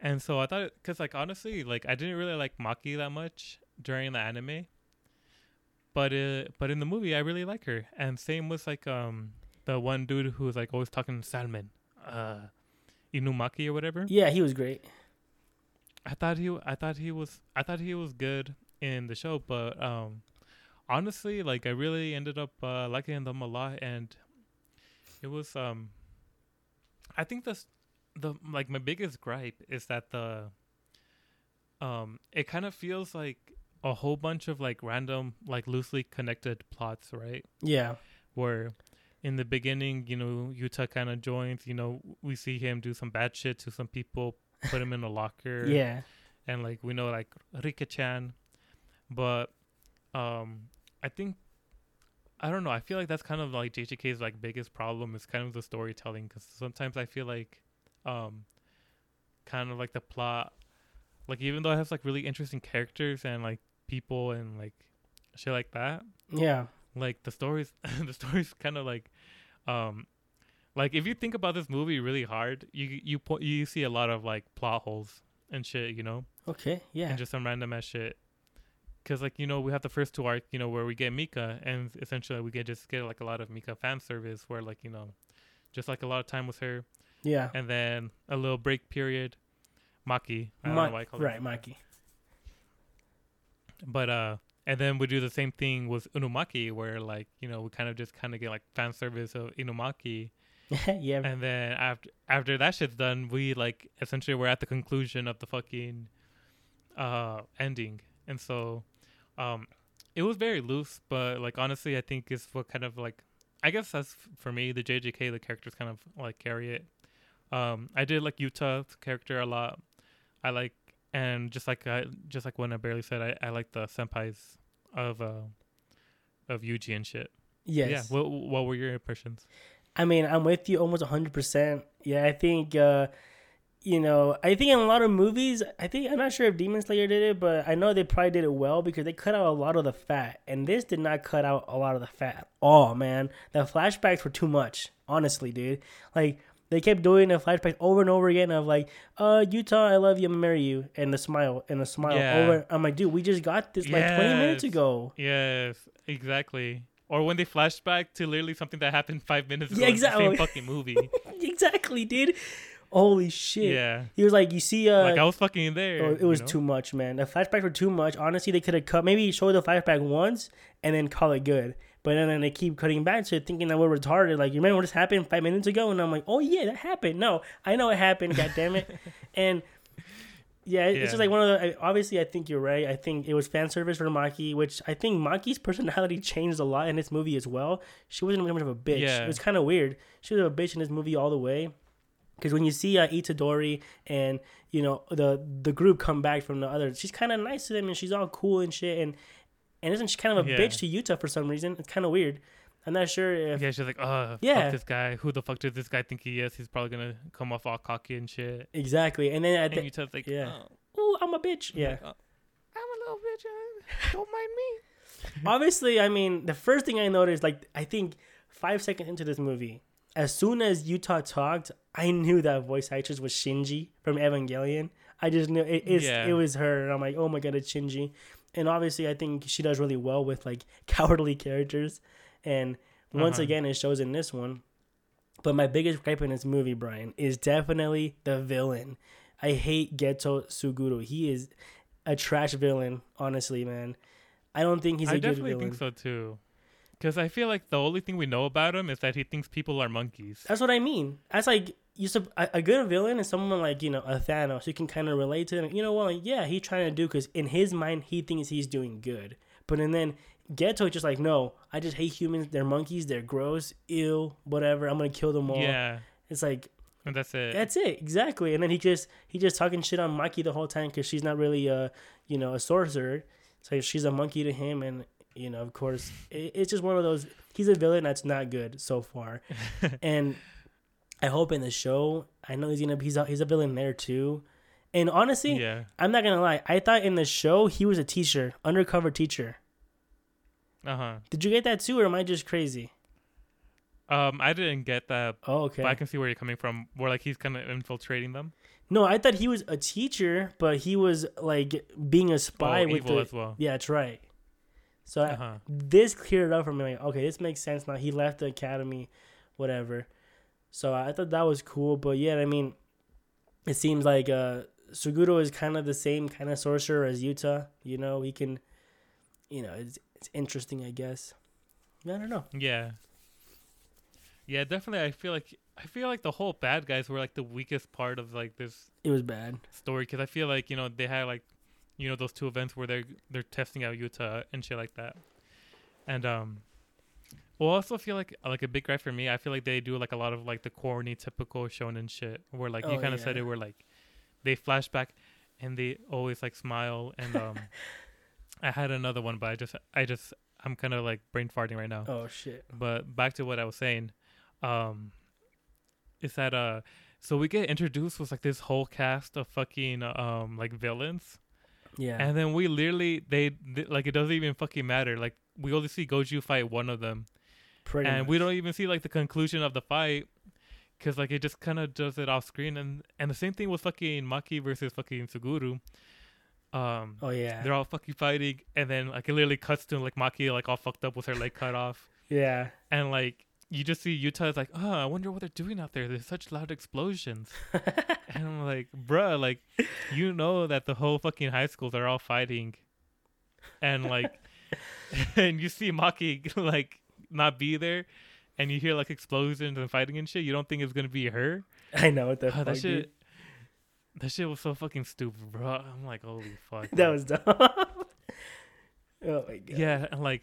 and so I thought because like honestly, like I didn't really like Maki that much during the anime, but uh, but in the movie I really like her, and same with like um the one dude who was like always talking salmon, uh, Inumaki or whatever. Yeah, he was great. I thought he I thought he was I thought he was good in the show, but um honestly, like I really ended up uh, liking them a lot, and it was um I think the the like my biggest gripe is that the um it kind of feels like a whole bunch of like random like loosely connected plots, right? Yeah. Where in the beginning, you know, Yuta kind of joins, you know, we see him do some bad shit to some people, put him in a locker Yeah. and like we know like Rika-chan, but um, I think I don't know. I feel like that's kind of like JJK's like biggest problem is kind of the storytelling because sometimes I feel like um, kind of like the plot, like even though it has like really interesting characters and like people and like shit like that, Yeah. like the stories the stories kind of like um like if you think about this movie really hard you you po- you see a lot of like plot holes and shit you know Okay. Yeah. and just some random ass shit because like you know we have the first two arcs you know where we get mika and essentially we get just get like a lot of mika fan service where like you know just like a lot of time with her yeah. and then a little break period maki I don't know why I call it right, Mikey. but uh and then we do the same thing with Inumaki where like you know we kind of just kind of get like fan service of Inumaki yeah. and then after after that shit's done we like essentially we're at the conclusion of the fucking uh ending and so um it was very loose but like honestly I think is what kind of like I guess that's for me the JJK the characters kind of like carry it um I did like Yuta's character a lot I like and just like I just like when I barely said I, I like the senpais of uh of Yuji and shit. yes. Yeah. What what were your impressions? I mean, I'm with you almost 100%. Yeah, I think, uh, you know, I think in a lot of movies, I think, I'm not sure if Demon Slayer did it, but I know they probably did it well because they cut out a lot of the fat. And this did not cut out a lot of the fat at all, man. The flashbacks were too much, honestly, dude. Like, they kept doing the flashbacks over and over again of like, uh, Yuta, I love you, I'm gonna marry you, and the smile, and the smile Yeah. over. I'm like, dude, we just got this like 20 minutes ago. Yes, exactly. Or when they flash back to literally something that happened five minutes ago Yeah, in the same exactly. fucking movie. exactly, dude. Holy shit. yeah. He was like, you see, uh, like I was fucking there. Oh, it you was know? too much, man. The flashbacks were too much. Honestly, they could have cut maybe show the flashback once and then call it good. But then, then they keep cutting back to it, thinking that we're retarded. Like, you remember what just happened five minutes ago? And I'm like, oh yeah, that happened. No, I know it happened. God damn it. And yeah, it's Yeah. just like one of the. Obviously, I think you're right. I think it was fan service for Maki, which I think Maki's personality changed a lot in this movie as well. She wasn't much of a bitch. Yeah. It was kind of weird. She was a bitch in this movie all the way. Because when you see uh, Itadori and you know the the group come back from the other, she's kind of nice to them and she's all cool and shit. And and isn't she kind of a Yeah. bitch to Yuta for some reason? It's kind of weird. I'm not sure if Yeah, she's like, oh, Yeah. fuck this guy. Who the fuck does this guy think he is? He's probably gonna come off all cocky and shit. exactly. And then at And the, tell like, yeah. oh, ooh, I'm a bitch. I'm Yeah. like, oh, I'm a little bitch. uh, Don't mind me. obviously, I mean, the first thing I noticed, like, I think five seconds into this movie, as soon as Yuta talked, I knew that voice actress was Shinji from Evangelion. I just knew it, it's, Yeah. it was her. And I'm like, oh my god, it's Shinji. And obviously, I think she does really well with like cowardly characters. And once Uh-huh. again, it shows in this one. But my biggest gripe in this movie, Brian, is definitely the villain. I hate Geto Suguru. He is a trash villain, honestly, man. I don't think he's a I good definitely villain. think so too. Because I feel like the only thing we know about him is that he thinks people are monkeys. That's what I mean. That's like you. Sup- a, a good villain is someone like you know a Thanos. You can kind of relate to him. You know what? Like, yeah, he's trying to do because in his mind he thinks he's doing good. But and then Geto just like no, I just hate humans. They're monkeys. They're gross. Ill. Whatever. I'm gonna kill them all. Yeah, It's like and that's it. that's it exactly. And then he just he just talking shit on Maki the whole time because she's not really a you know a sorcerer. So she's a monkey to him, and you know of course it, it's just one of those. He's a villain that's not good so far, and I hope in the show I know he's gonna he's a, he's a villain there too. And honestly, yeah. I'm not gonna lie. I thought in the show he was a teacher, undercover teacher. Uh huh. Did you get that too, or am I just crazy? Um, I didn't get that, Oh, okay. but I can see where you're coming from. Where like he's kind of infiltrating them. No, I thought he was a teacher, but he was like being a spy oh, with evil the. as well. Yeah, that's right. So Uh huh. this cleared it up for me. Like, okay, this makes sense now. He left the academy, whatever. So I thought that was cool. But yeah, I mean, it seems like uh, Suguru is kind of the same kind of sorcerer as Yuta. You know, he can, you know, it's it's interesting, I guess. I don't know. Yeah. Yeah, definitely. I feel like I feel like the whole bad guys were like the weakest part of like this It was bad. story because I feel like you know they had like you know those two events where they're they're testing out Yuta and shit like that, and um, well, I also feel like like a big gripe for me. I feel like they do like a lot of like the corny typical shonen shit where like you Oh, kind of said it where like they flash back and they always like smile and um, I had another one but I just I just I'm kind of like brain farting right now. Oh shit. But back to what I was saying, um, is that uh, so we get introduced with like this whole cast of fucking um like villains, Yeah. and then we literally they, th- like it doesn't even fucking matter. Like we only see Gojo fight one of them, Pretty and much. we don't even see like the conclusion of the fight. Cause like it just kind of does it off screen, and and the same thing with fucking Maki versus fucking Suguru. Um, Oh yeah. they're all fucking fighting, and then like it literally cuts to like Maki like all fucked up with her leg cut off Yeah. and like you just see Yuta is like, oh, I wonder what they're doing out there. There's such loud explosions, and I'm like, bruh, like, you know that the whole fucking high schools are all fighting, and like, and you see Maki like not be there, and you hear like explosions and fighting and shit. You don't think it's gonna be her? I know what the Oh, that dude. shit, that shit was so fucking stupid, bro. I'm like, holy fuck. That was dumb. oh my god. Yeah, and like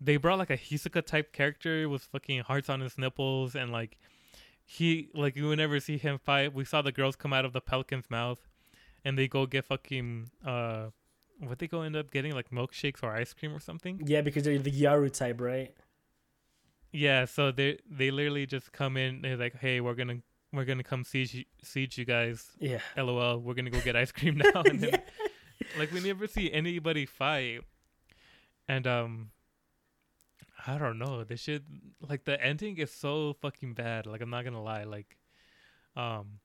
they brought like a Hisoka type character with fucking hearts on his nipples and like he like you would never see him fight. We saw the girls come out of the pelican's mouth and they go get fucking uh what they go end up getting like milkshakes or ice cream or something. Yeah, because they're the Gyaru type, right? Yeah, so they they literally just come in and they're like, "Hey, we're to we're to come siege you, siege you guys. Yeah. LOL. We're to go get ice cream now." And then, yeah. like we never see anybody fight and um i don't know this shit like the ending is so fucking bad like i'm not gonna lie like um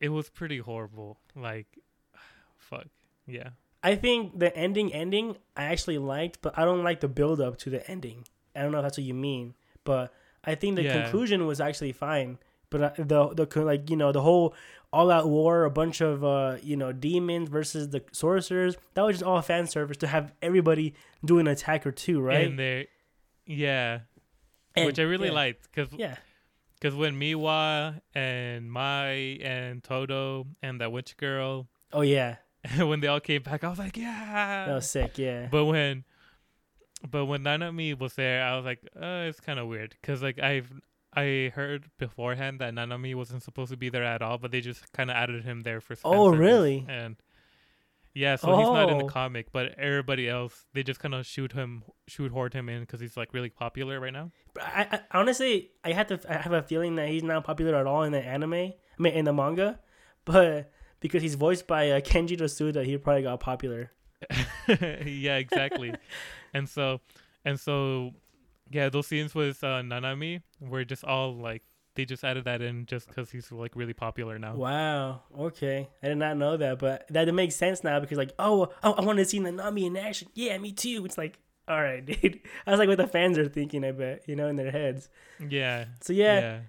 it was pretty horrible like fuck yeah I think the ending ending I actually liked, but I don't like the build up to the ending. I don't know if that's what you mean, but I think the Yeah. conclusion was actually fine. But uh, the the like you know the whole all out war, a bunch of uh you know demons versus the sorcerers. That was just all fan service to have everybody do an attack or two, right? and they Yeah, And- which I really yeah, liked because Yeah. Because when Miwa and Mai and Todo and that witch girl, Oh yeah. when they all came back, I was like, yeah. That was sick. Yeah. But when, but when Nanami was there, I was like, uh, it's kind of weird. Cause like I've I heard beforehand that Nanami wasn't supposed to be there at all, but they just kind of added him there for. Oh, really? And yeah, so he's not in the Oh. comic, but everybody else they just kind of shoot him, shoot horde him in because he's like really popular right now. But I, I honestly I had to I have a feeling that he's not popular at all in the anime. I mean in the manga, but because he's voiced by uh, Kenji Tsuda, he probably got popular. yeah, exactly. and so, and so, yeah, those scenes with uh, Nanami were just all like they just added that in just because he's like really popular now. Wow. Okay. I did not know that, but that makes sense now because like, oh, I, I want to see Nanami in action. Yeah, me too. It's like, all right, dude. I was like what the fans are thinking. I bet you know in their heads. Yeah. So yeah,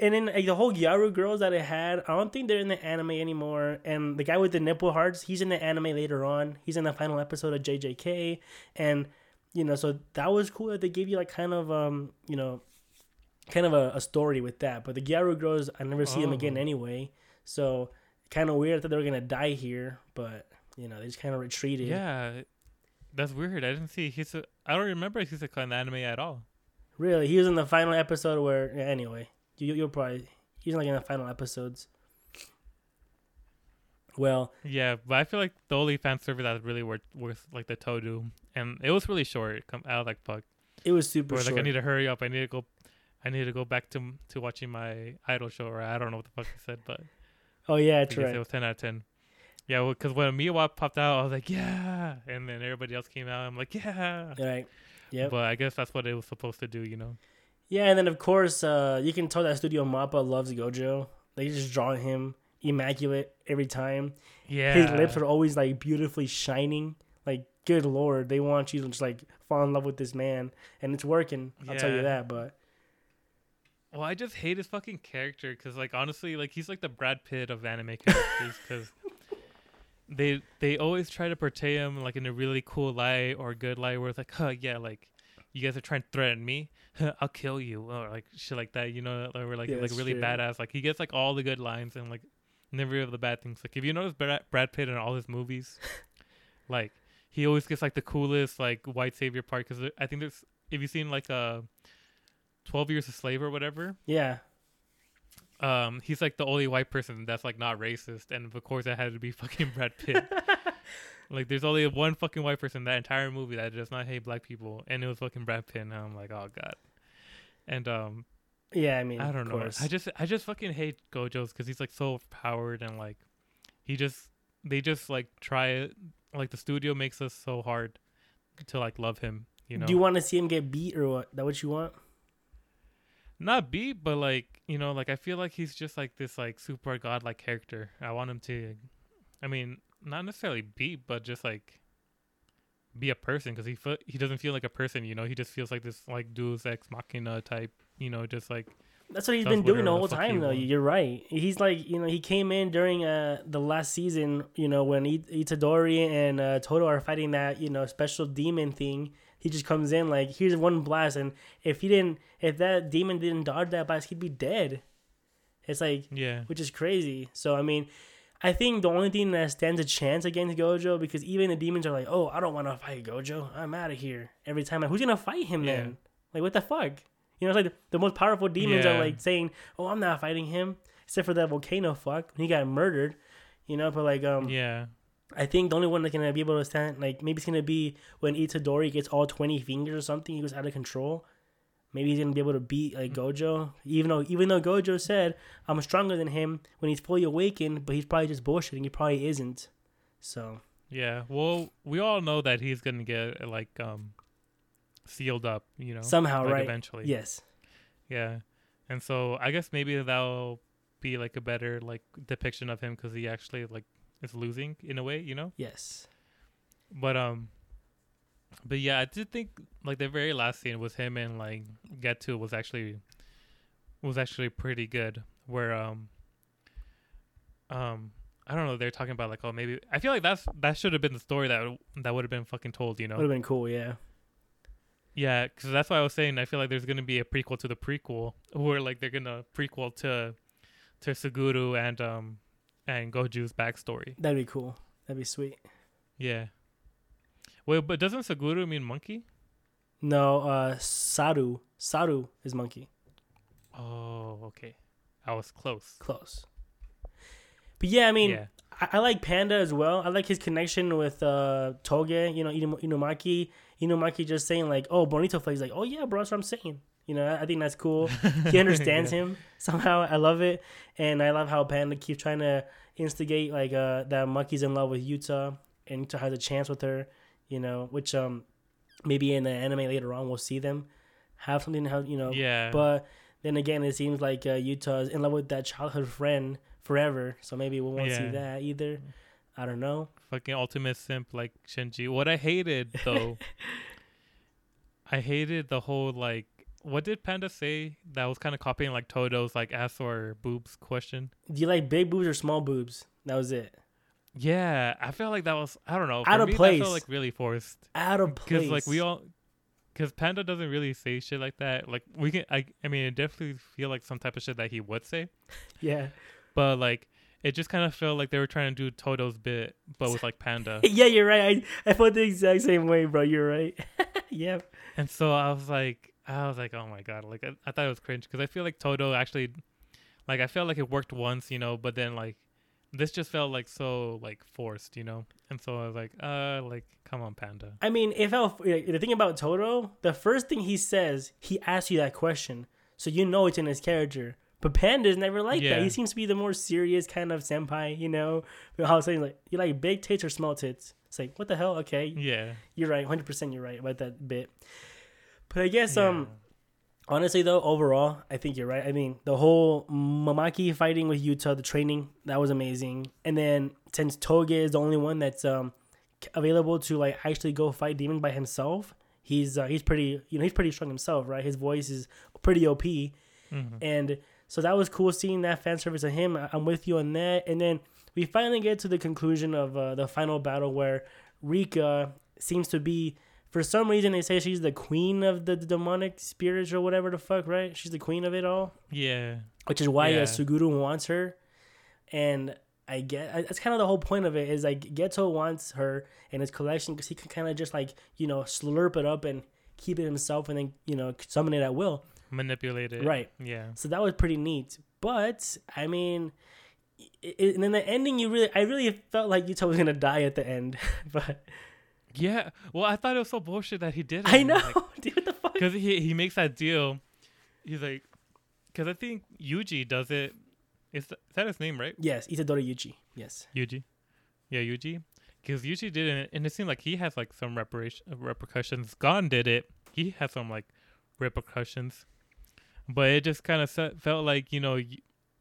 and then like, the whole Gyaru girls that I had, I don't think they're in the anime anymore. And the guy with the nipple hearts, he's in the anime later on. He's in the final episode of JJK, and you know, so that was cool that they gave you like kind of um, you know, kind of a, a story with that. But the Gyaru girls, I never see them again Oh. anyway. So kind of weird that they were gonna die here, but you know, they just kind of retreated. Yeah. That's weird. I didn't see he's. A, I don't remember he's a in the anime at all. Really, he was in the final episode where. Anyway, you you'll probably he's like in the final episodes. Well, Yeah, but I feel like the only fan service that really worth worth like the Todo, and it was really short. Come out like fuck. it was super Where like I need to hurry up. I need to go. I need to go back to to watching my idol show, or I don't know what the fuck he said, but oh yeah, that's right. it was ten out of ten. Yeah, because when Miwa popped out, I was like, yeah, and then everybody else came out. I'm like, yeah. Right. Yep. But I guess that's what it was supposed to do, you know. Yeah, and then of course, uh, you can tell that Studio Mappa loves Gojo. They just draw him immaculate every time. Yeah. His lips are always like beautifully shining. Like, good lord, they want you to just like fall in love with this man, and it's working. I'll tell you that. But Well, I just hate his fucking character because, like, honestly, like he's like the Brad Pitt of anime characters because they they always try to portray him like in a really cool light or good light, where it's like, huh, yeah, like you guys are trying to threaten me, I'll kill you, or like shit like that, you know, or like Yeah, like really true. badass. Like he gets like all the good lines and like never of the bad things. Like if you notice Brad, Brad Pitt in all his movies, like he always gets like the coolest like white savior part because I think there's if you've seen like uh, Twelve Years a Slave or whatever, yeah, um, he's like the only white person that's like not racist, and of course it had to be fucking Brad Pitt. Like there's only one fucking white person in that entire movie that does not hate black people, and it was fucking Brad Pitt. And I'm like, oh god. And um, yeah. I mean, I don't know. course. I just I just fucking hate Gojo's because he's like so powered and like he just they just like try it like the studio makes us so hard to like love him. You know, Do you want to see him get beat or what? That what you want? not beat, but like you know, like I feel like he's just like this like super godlike character. I want him to, I mean, not necessarily beat, but just like be a person because he fe- he doesn't feel like a person. You know, he just feels like this like Deus Ex Machina type. You know, just like That's what he's been doing the whole time, though. You're right. He's like, you know, he came in during uh the last season, you know, when It- Itadori and uh, Todo are fighting that, you know, special demon thing. He just comes in like, here's one blast, and if he didn't, if that demon didn't dodge that blast, he'd be dead. It's like, yeah, which is crazy. So I mean, I think the only thing that stands a chance against Gojo because even the demons are like, oh, I don't want to fight Gojo. I'm out of here. Every time, like, who's gonna fight him Yeah. then? Like, what the fuck? You know, it's like the most powerful demons are like saying, oh, I'm not fighting him, except for that volcano fuck when he got murdered. You know, but like, um, yeah, I think the only one that's gonna be able to stand, like, maybe it's gonna be when Itadori gets all 20 fingers or something. He goes out of control. Maybe he's gonna be able to beat like Gojo, even though even though Gojo said I'm stronger than him when he's fully awakened, but he's probably just bullshitting. He probably isn't. So yeah. Well, we all know that he's gonna get like um sealed up. You know, somehow, like right? eventually. Yes. Yeah, and so I guess maybe that'll be like a better like depiction of him because he actually like is losing in a way, you know. Yes. But um, but yeah, I did think like the very last scene with him and like Geto was actually was actually pretty good. Where um um I don't know they're talking about like oh maybe I feel like that's that should have been the story that that would have been fucking told, you know. Would have been cool. Yeah. Yeah, because that's why I was saying I feel like there's gonna be a prequel to the prequel, where like they're gonna prequel to to Suguru and um and Gojo's backstory. That'd be cool. That'd be sweet. Yeah. Wait, but doesn't Suguru mean monkey? No, uh, Saru. Saru is monkey. Oh, okay. I was close. Close. But yeah, I mean, yeah. I, I like Panda as well. I like his connection with uh, Toge, you know, Inum- Inumaki. Inumaki just saying, like, oh, Bonito Flakes. Like, oh, yeah, bro, that's what I'm saying. You know, I, I think that's cool. He understands him somehow. I love it. And I love how Panda keeps trying to instigate, like, uh, that Monkey's in love with Yuta and Yuta has a chance with her, you know, which um maybe in the anime later on we'll see them have something, to how you know, Yeah. but then again, it seems like uh, Yuta is in love with that childhood friend forever. So maybe we won't see that either. I don't know. fucking ultimate simp like Shinji. What I hated though, I hated the whole like. What did Panda say that was kind of copying like Todo's like ass or boobs question? Do you like big boobs or small boobs? That was it. Yeah, I felt like that was I don't know. Out of me, That place. felt like really forced Out of place. because like we all. Because Panda doesn't really say shit like that. Like we can, I, I mean, it definitely feel like some type of shit that he would say. yeah, but like it just kind of felt like they were trying to do Todo's bit, but with like Panda. yeah, you're right. I I felt the exact same way, bro. You're right. yep. and so I was like, I was like, oh my god, like I, I thought it was cringe because I feel like Todo actually, like I felt like it worked once, you know, but then like this just felt like so like forced, you know, and so I was like, uh, like come on, Panda. I mean, if the thing about Todo, the first thing he says, he asks you that question, so you know it's in his character. But Panda's never like that. He seems to be the more serious kind of senpai, you know. But how saying like you like big tits or small tits? It's like what the hell? Okay, Yeah, you're right, hundred percent. You're right about that bit. But I guess Yeah. um, honestly though, overall, I think you're right. I mean, the whole Mamaki fighting with Yuta, the training that was amazing. And then since Toge is the only one that's um available to like actually go fight demon by himself, he's uh, he's pretty you know he's pretty strong himself, right? His voice is pretty OP, Mhm. and so that was cool seeing that fan service of him. I- I'm with you on that. And then we finally get to the conclusion of uh, the final battle where Rika seems to be, for some reason, they say she's the queen of the demonic spirits or whatever the fuck, right? She's the queen of it all, yeah, which is why Yeah. uh, Suguru wants her. And I get that's kind of the whole point of it is like Geto wants her in his collection because he can kind of just like you know slurp it up and keep it himself and then you know summon it at will. manipulate it, Right. Yeah. So that was pretty neat. But I mean, and then the ending, you really, I really felt like Yuta was gonna die at the end. but Yeah. Well, I thought it was so bullshit that he did. it. I know, Like, dude, what the fuck? because he he makes that deal. He's like, because I think Yuji does it. Is that, is that his name, right? Yes, Itadori Yuji. Yes. Yuji. Yeah, Yuji. Because Yuji did it, and it seemed like he has like some reparation repercussions. Gon did it. He has some like repercussions, but it just kind of felt like you know,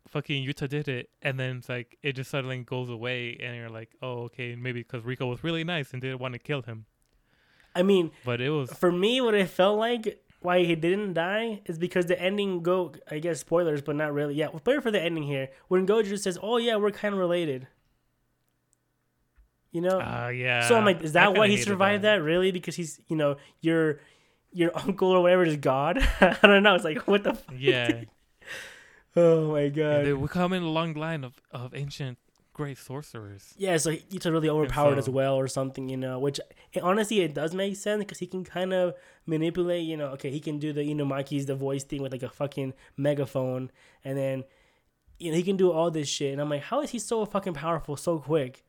fucking Yuta did it, and then it's like it just suddenly goes away, and you're like, oh, okay, maybe because Rico was really nice and didn't want to kill him, I mean, but it was for me, what it felt like why he didn't die is because the ending go. I guess spoilers, but not really. Yeah, spoiler for the ending here. When Gojo says, "Oh yeah, we're kind of related," you know. Ah, yeah. so I'm like, is that why he survived that. Really? Because he's, you know, your your uncle or whatever is God. I don't know. It's like what the. F- Yeah, oh my god. they, we come in a long line of of ancient great sorcerers. Yeah, so he's really overpowered as well, or something, you know. Which it, honestly, it does make sense because he can kind of manipulate. You know, okay, he can do the Inumaki's the voice thing with like a fucking megaphone, and then you know he can do all this shit. And I'm like, how is he so fucking powerful so quick?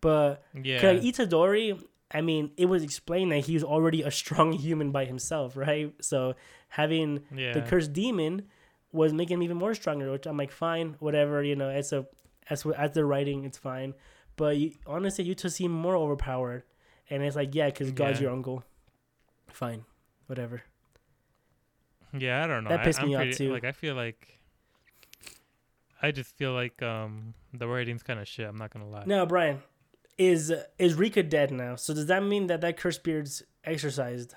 But Yeah, like Itadori, I mean, it was explained that he was already a strong human by himself, right? So having yeah. the cursed demon was making him even more stronger. Which I'm like, fine, whatever. You know, As a as as the writing, it's fine. But you, honestly, you just seem more overpowered, and it's like, yeah, because God's Yeah. your uncle. Fine, whatever. Yeah, I don't know. That I- pissed I'm me off, pretty- too. Like I feel like I just feel like um the writing's kind of shit. I'm not gonna lie. Now, Brian, is is Rika dead now? So does that mean that that cursed beard's exercised?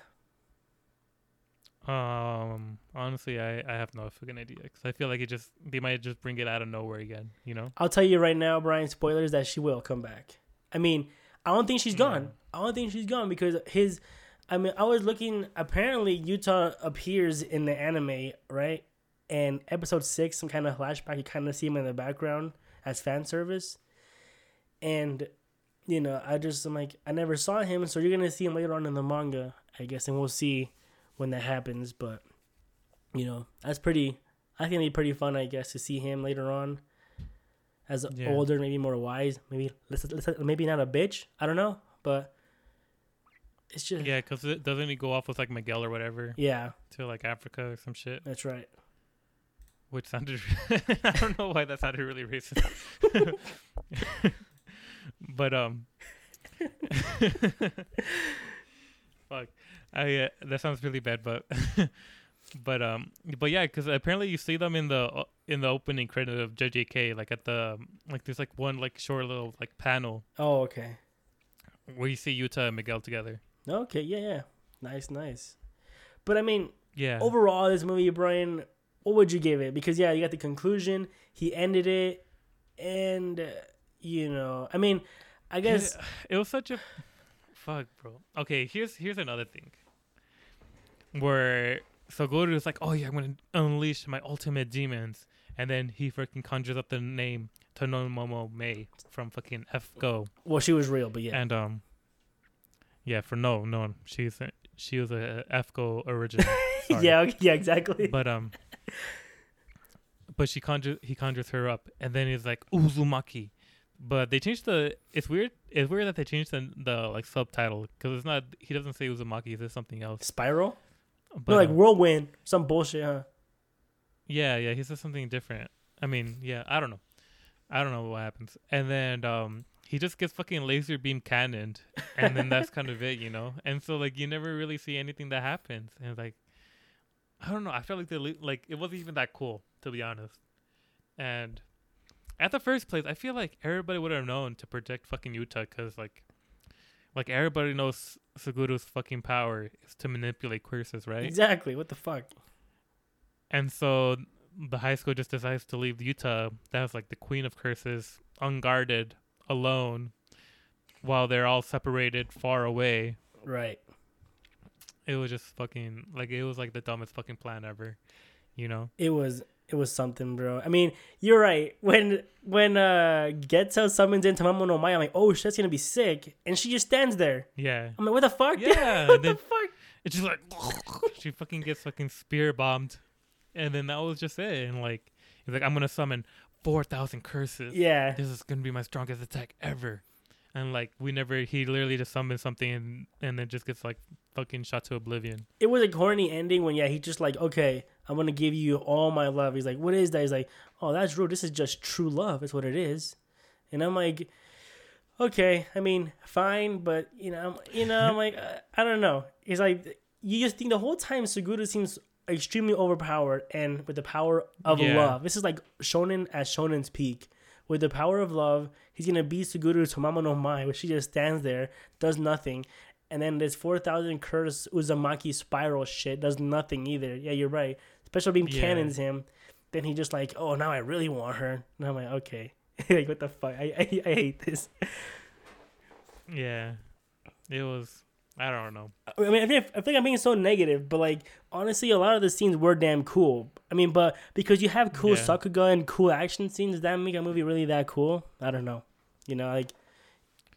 Um, honestly, I I have no fucking idea because I feel like it just they might just bring it out of nowhere again. You know? I'll tell you right now, Brian. Spoilers that she will come back. I mean, I don't think she's gone. I don't think she's gone because his I mean, I was looking. Apparently, Yuta appears in the anime, right? And episode six, some kind of flashback. You kind of see him in the background as fan service, and you know, I just I'm like, I never saw him, so you're gonna see him later on in the manga, I guess, and we'll see when that happens. But you know, that's pretty. I think it'd be pretty fun, I guess, to see him later on as Yeah. older, maybe more wise, maybe maybe not a bitch. I don't know, but it's just Yeah, because it doesn't he go off with like Miguel or whatever yeah, to like Africa or some shit, that's right. which sounded. I don't know why that sounded really racist. but um, fuck, I uh, that sounds really bad, but but um, but yeah, because apparently you see them in the in the opening credit of JJK, like at the like there's like one like short little like panel Oh, okay. where you see Yuta and Miguel together. Okay, yeah, yeah. Nice, nice. But I mean, Yeah. overall, this movie, Brian, what would you give it? Because yeah, you got the conclusion. He ended it, and uh, you know, I mean, I guess it was such a fuck, bro. Okay, here's here's another thing. Where Suguru is like, oh yeah, I'm gonna unleash my ultimate demons, and then he freaking conjures up the name Tamamo no Mae from fucking FGO, well, she was real, but yeah, and um, yeah, for no, no, she's a, she was a FGO original. Yeah, okay, yeah, exactly. but um, but she conjures he conjures her up, and then he's like Uzumaki. But they changed the. It's weird. It's weird that they changed the the like subtitle because it's not. He doesn't say Uzumaki. He says something else. Spiral, But no, like um, whirlwind, some bullshit, huh? yeah, yeah. He says something different. I mean, yeah. I don't know. I don't know what happens. And then um, he just gets fucking laser beam cannoned, and then that's kind of it, you know. And so like you never really see anything that happens, and it's like I don't know. I felt like the like it wasn't even that cool to be honest. And at the first place, I feel like everybody would have known to protect fucking Yuta because like like everybody knows Suguru's fucking power is to manipulate curses, right? Exactly. What the fuck? And so the high school just decides to leave Yuta, that was like the queen of curses, unguarded, alone, while they're all separated far away. Right. It was just fucking like it was like the dumbest fucking plan ever, you know? It was it was something, bro. I mean, you're right. When when uh Geto summons into Mamo no Mai, I'm like, oh shit, that's gonna be sick. And she just stands there. Yeah. I'm like, what the fuck? Yeah, what the fuck? It's just like she fucking gets fucking spear bombed, and then that was just it. And like he's like, I'm gonna summon four thousand curses. Yeah. This is gonna be my strongest attack ever. And like we never, he literally just summons something and and then just gets like fucking shot to oblivion. It was a corny ending when yeah, he just like, okay, I'm gonna give you all my love. He's like, what is that? He's like, oh, that's rude. This is just true love. Is what it is. And I'm like, okay. I mean, fine, but you know, I'm, you know, I'm like, uh, I don't know. He's like, you just think the whole time Suguru seems extremely overpowered and with the power of Yeah. love. This is like Shonen at Shonen's peak. With the power of love, he's gonna beat Suguru Tamamo no Mae, where she just stands there, does nothing. And then this 4,000 curse Uzumaki spiral shit does nothing either. Yeah, you're right. Special beam Yeah. cannons him. Then he just like, oh, now I really want her. And I'm like, okay. like, what the fuck? I, I, I hate this. Yeah, it was. I don't know. I mean, I think, I think I'm being so negative, but like, honestly, a lot of the scenes were damn cool. I mean, but because you have cool Yeah. Sakuga and cool action scenes, does that make a movie really that cool? I don't know. You know, like,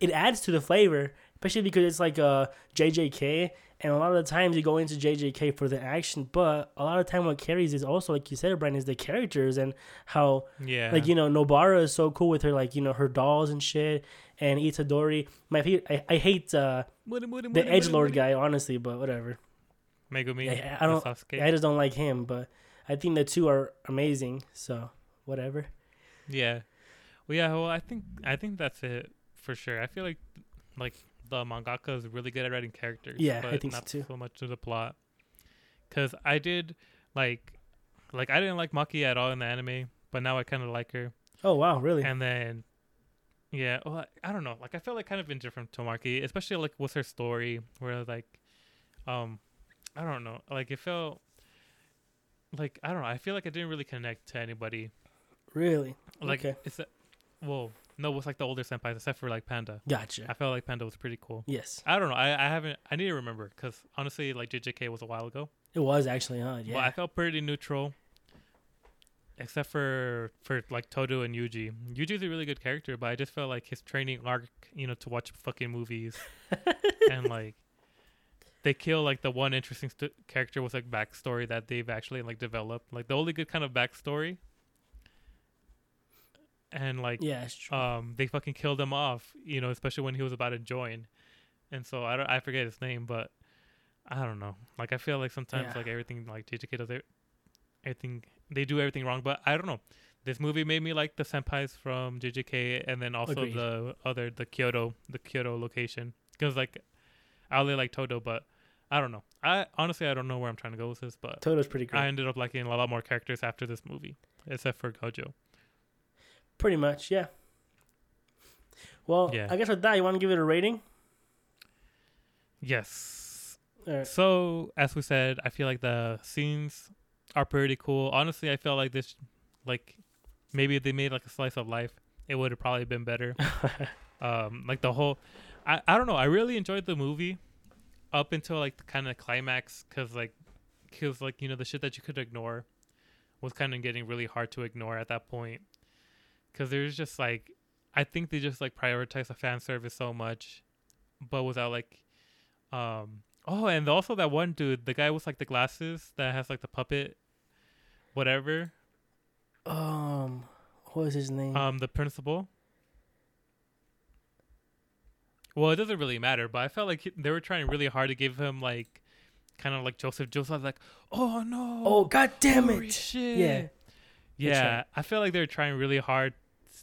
it adds to the flavor, especially because it's like uh, a JJK, and a lot of the times you go into JJK for the action, but a lot of time what carries is also, like you said, Brian, is the characters and how Yeah, like you know Nobara is so cool with her like you know her dolls and shit and Itadori. My I, I hate uh, the edge lord guy honestly, but whatever. Megumi. Yeah, I don't-. I just don't like him, but I think the two are amazing. So whatever. Yeah. Well, yeah. Well, I think I think that's it for sure. I feel like like the mangaka is really good at writing characters. Yeah, I but think so not too. so much to the plot. Cause I did like like I didn't like Maki at all in the anime, but now I kind of like her. Oh wow, really? And then yeah, well, I, I don't know. Like I felt like kind of indifferent to Maki, especially like with her story, where like um I don't know, like it felt like I don't know. I feel like I didn't really connect to anybody really? like Okay. it's a, well No, with like the older senpais, except for like Panda. Gotcha. I felt like Panda was pretty cool. Yes, I don't know. I, I haven't. I need to remember because honestly, like JJK was a while ago. it was actually, huh? Yeah. I felt pretty neutral, except for for like Todo and Yuji. Yuji's a really good character, but I just felt like his training arc, you know, to watch fucking movies and like they kill like the one interesting st- character with like backstory that they've actually like developed. Like the only good kind of backstory. And like yeah, um they fucking killed him off you know especially when he was about to join. And so i don't i forget his name but i don't know. Like i feel like sometimes Yeah. like everything like jjk does it everything they do everything wrong but i don't know. This movie made me like the senpais from jjk and then also Agreed. the other the kyoto the kyoto location. Because like i only like todo but i don't know. I honestly i don't know where i'm trying to go with this but Todo's pretty great. i ended up liking a lot more characters after this movie except for gojo Pretty much, yeah. Well, Yeah. I guess with that, you want to give it a rating? yes So, as we said, I feel like the scenes are pretty cool. Honestly, I felt like this, like, maybe if they made like a slice of life, it would have probably been better. um, like the whole, I, I don't know. I really enjoyed the movie up until like the kind of climax, cause like, cause like you know the shit that you could ignore was kind of getting really hard to ignore at that point. Cause there's just like, I think they just like prioritize the fan service so much, but without like, um, oh, and also that one dude, the guy with like the glasses that has like the puppet, whatever, um, what was his name? um, the principal. Well, it doesn't really matter, but I felt like he- they were trying really hard to give him like, kind of like Joseph. Joseph like, oh no, oh, god damn holy it! shit. Yeah. Yeah. right. I feel like they were trying really hard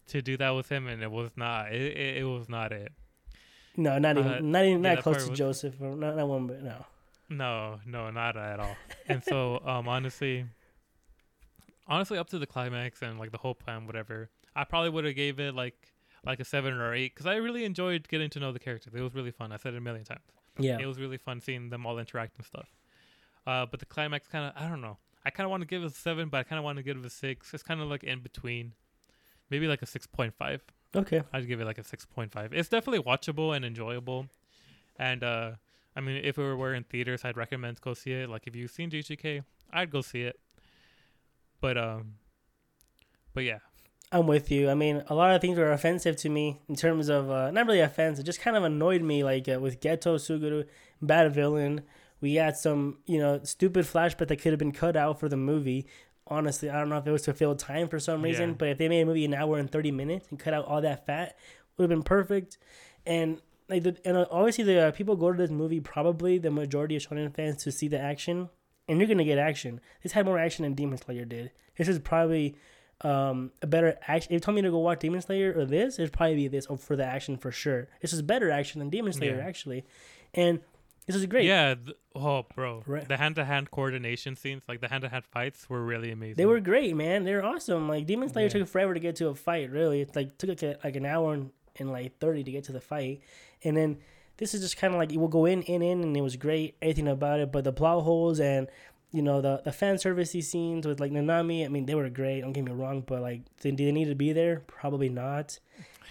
to do that with him, and it was not. It it, it was not it. No, not even, Uh, not even, yeah, not that close to was- Joseph. Not, not one, but no. No, no, not at all. and so, um, honestly, honestly, up to the climax and like the whole plan, whatever, I probably would have gave it like like a seven or eight because I really enjoyed getting to know the characters. It was really fun. I said it a million times. Yeah. It was really fun seeing them all interact and stuff. Uh, but the climax kind of, I don't know. I kind of want to give it a seven, but I kind of want to give it a six. It's kind of like in between, maybe like a six point five. okay. I'd give it like a six point five. It's definitely watchable and enjoyable, and uh, I mean, if it were in theaters, I'd recommend go see it. Like if you've seen GGK, I'd go see it. But um, but yeah, I'm with you. I mean, a lot of things were offensive to me in terms of uh, not really offensive, just kind of annoyed me. Like uh, with Geto Suguru, bad villain. We had some, you know, stupid flashback that could have been cut out for the movie. Honestly, I don't know if it was to fill time for some reason, Yeah. but if they made a movie an hour and thirty minutes and cut out all that fat, would have been perfect. And like, the, and uh, obviously the uh, people go to this movie probably the majority of shonen fans to see the action, and you're gonna get action. This had more action than Demon Slayer did. This is probably um, a better action. If you told me to go watch Demon Slayer or this, it'd probably be this for the action for sure. This is better action than Demon Slayer Yeah. actually, and this is great. yeah. Th- oh, bro, Right. the hand to hand coordination scenes, like the hand to hand fights, were really amazing. They were great, man. They're awesome. Like Demon Slayer Yeah. took forever to get to a fight. Really, it like took like, a, like an hour and, and like thirty to get to the fight, and then this is just kind of like it will go in, in, in, and it was great. Everything about it, but the plot holes and you know the the fan servicey scenes with like Nanami. I mean, they were great. Don't get me wrong, but like, did they need to be there? Probably not.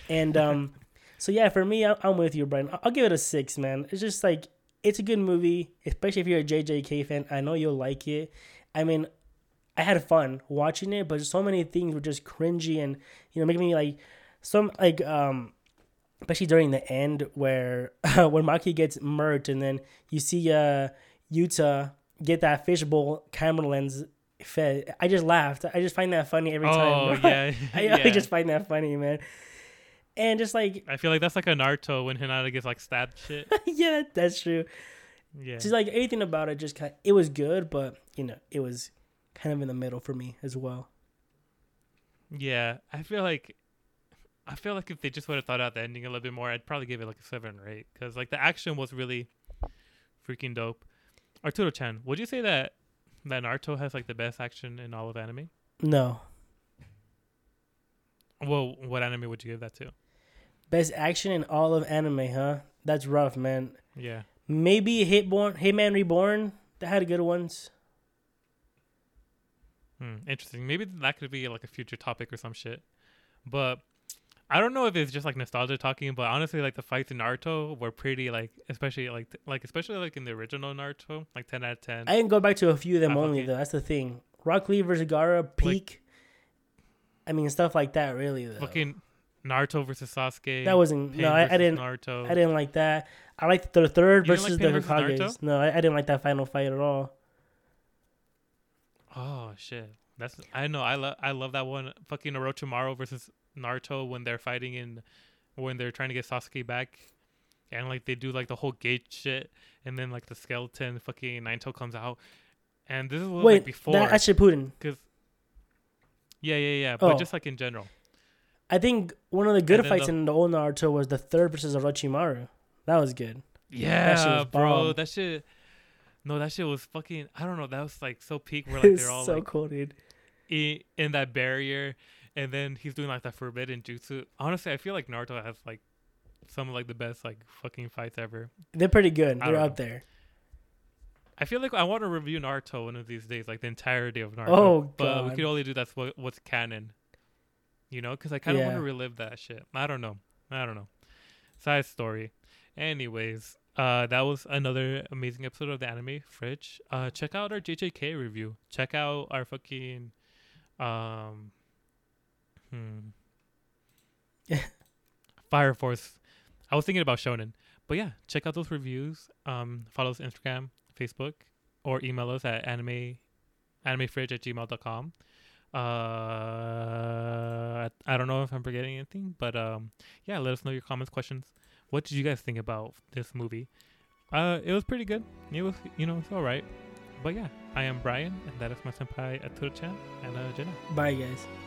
And um, so yeah, for me, I, I'm with you, Brian. I'll, I'll give it a six, man. It's just like it's a good movie, especially if you're a JJK fan. I know you'll like it. I mean, I had fun watching it, but so many things were just cringy and you know making me like some like um especially during the end where when Maki gets murked and then you see uh Yuta get that fishbowl camera lens fed. I just laughed. I just find that funny every Oh time. yeah, I, yeah. I just find that funny, man. And just like I feel like that's like a Naruto when Hinata gets like stabbed shit. yeah, that's true. Yeah. Just like anything about it, just kind it was good, but you know, it was kind of in the middle for me as well. Yeah, I feel like I feel like if they just would have thought out the ending a little bit more, I'd probably give it like a seven or eight because like the action was really freaking dope. Arturo Chan, would you say that that Naruto has like the best action in all of anime? No, Well, what anime would you give that to? Best action in all of anime, huh? That's rough, man. Yeah, Maybe Hitborn, Hitman Reborn. That had good ones. hmm, interesting. Maybe that could be like a future topic or some shit. But I don't know if it's just like nostalgia talking, but honestly, like the fights in Naruto were pretty like, especially like like especially like in the original Naruto, like ten out of ten. I can go back to a few of them I only though. That's the thing. Rock Lee versus Gaara peak. I mean stuff like that really though. Fucking Naruto versus Sasuke. that wasn't Pain no. I, I didn't. Naruto. I didn't like that. I liked the third You didn't like versus the versus Hokages. Naruto? No, I, I didn't like that final fight at all. Oh shit. That's I know. I love I love that one. Fucking Orochimaru versus Naruto when they're fighting in when they're trying to get Sasuke back. And like they do like the whole gate shit and then like the skeleton fucking Naito comes out. And this is what Wait, like before that at Shippuden. cuz Yeah, yeah, yeah, oh. but Oh. just like in general. I think one of the good fights the- in the old Naruto was the third versus Orochimaru. That was good. Yeah, shit was bro. That shit No, that shit was fucking I don't know, that was like so peak where like they're all so like cool, dude. i- in that barrier and then he's doing like that forbidden jutsu. Honestly, I feel like Naruto has like some of like the best like fucking fights ever. They're pretty good. I They're up know. there. I feel like I want to review Naruto one of these days, like the entirety of Naruto. Oh, but we could only do that's what what's canon. You know, because I kind of want to relive that shit. I don't know. I don't know. Side story. Anyways, uh, that was another amazing episode of the Anime Fridge. Uh, check out our JJK review. Check out our fucking, um, hmm, Fire Force. I was thinking about Shonen, but yeah, check out those reviews. Um, follow us on Instagram, Facebook, or email us at anime animefridge at gmail.com. Uh, I- don't know if I'm forgetting anything, but um, yeah, let us know your comments, questions. What did you guys think about this movie? Uh, it was pretty good. It was, you know, it's all right. But yeah, I am Brian, and that is my senpai Aturo-chan and uh, Jenna. Bye, guys.「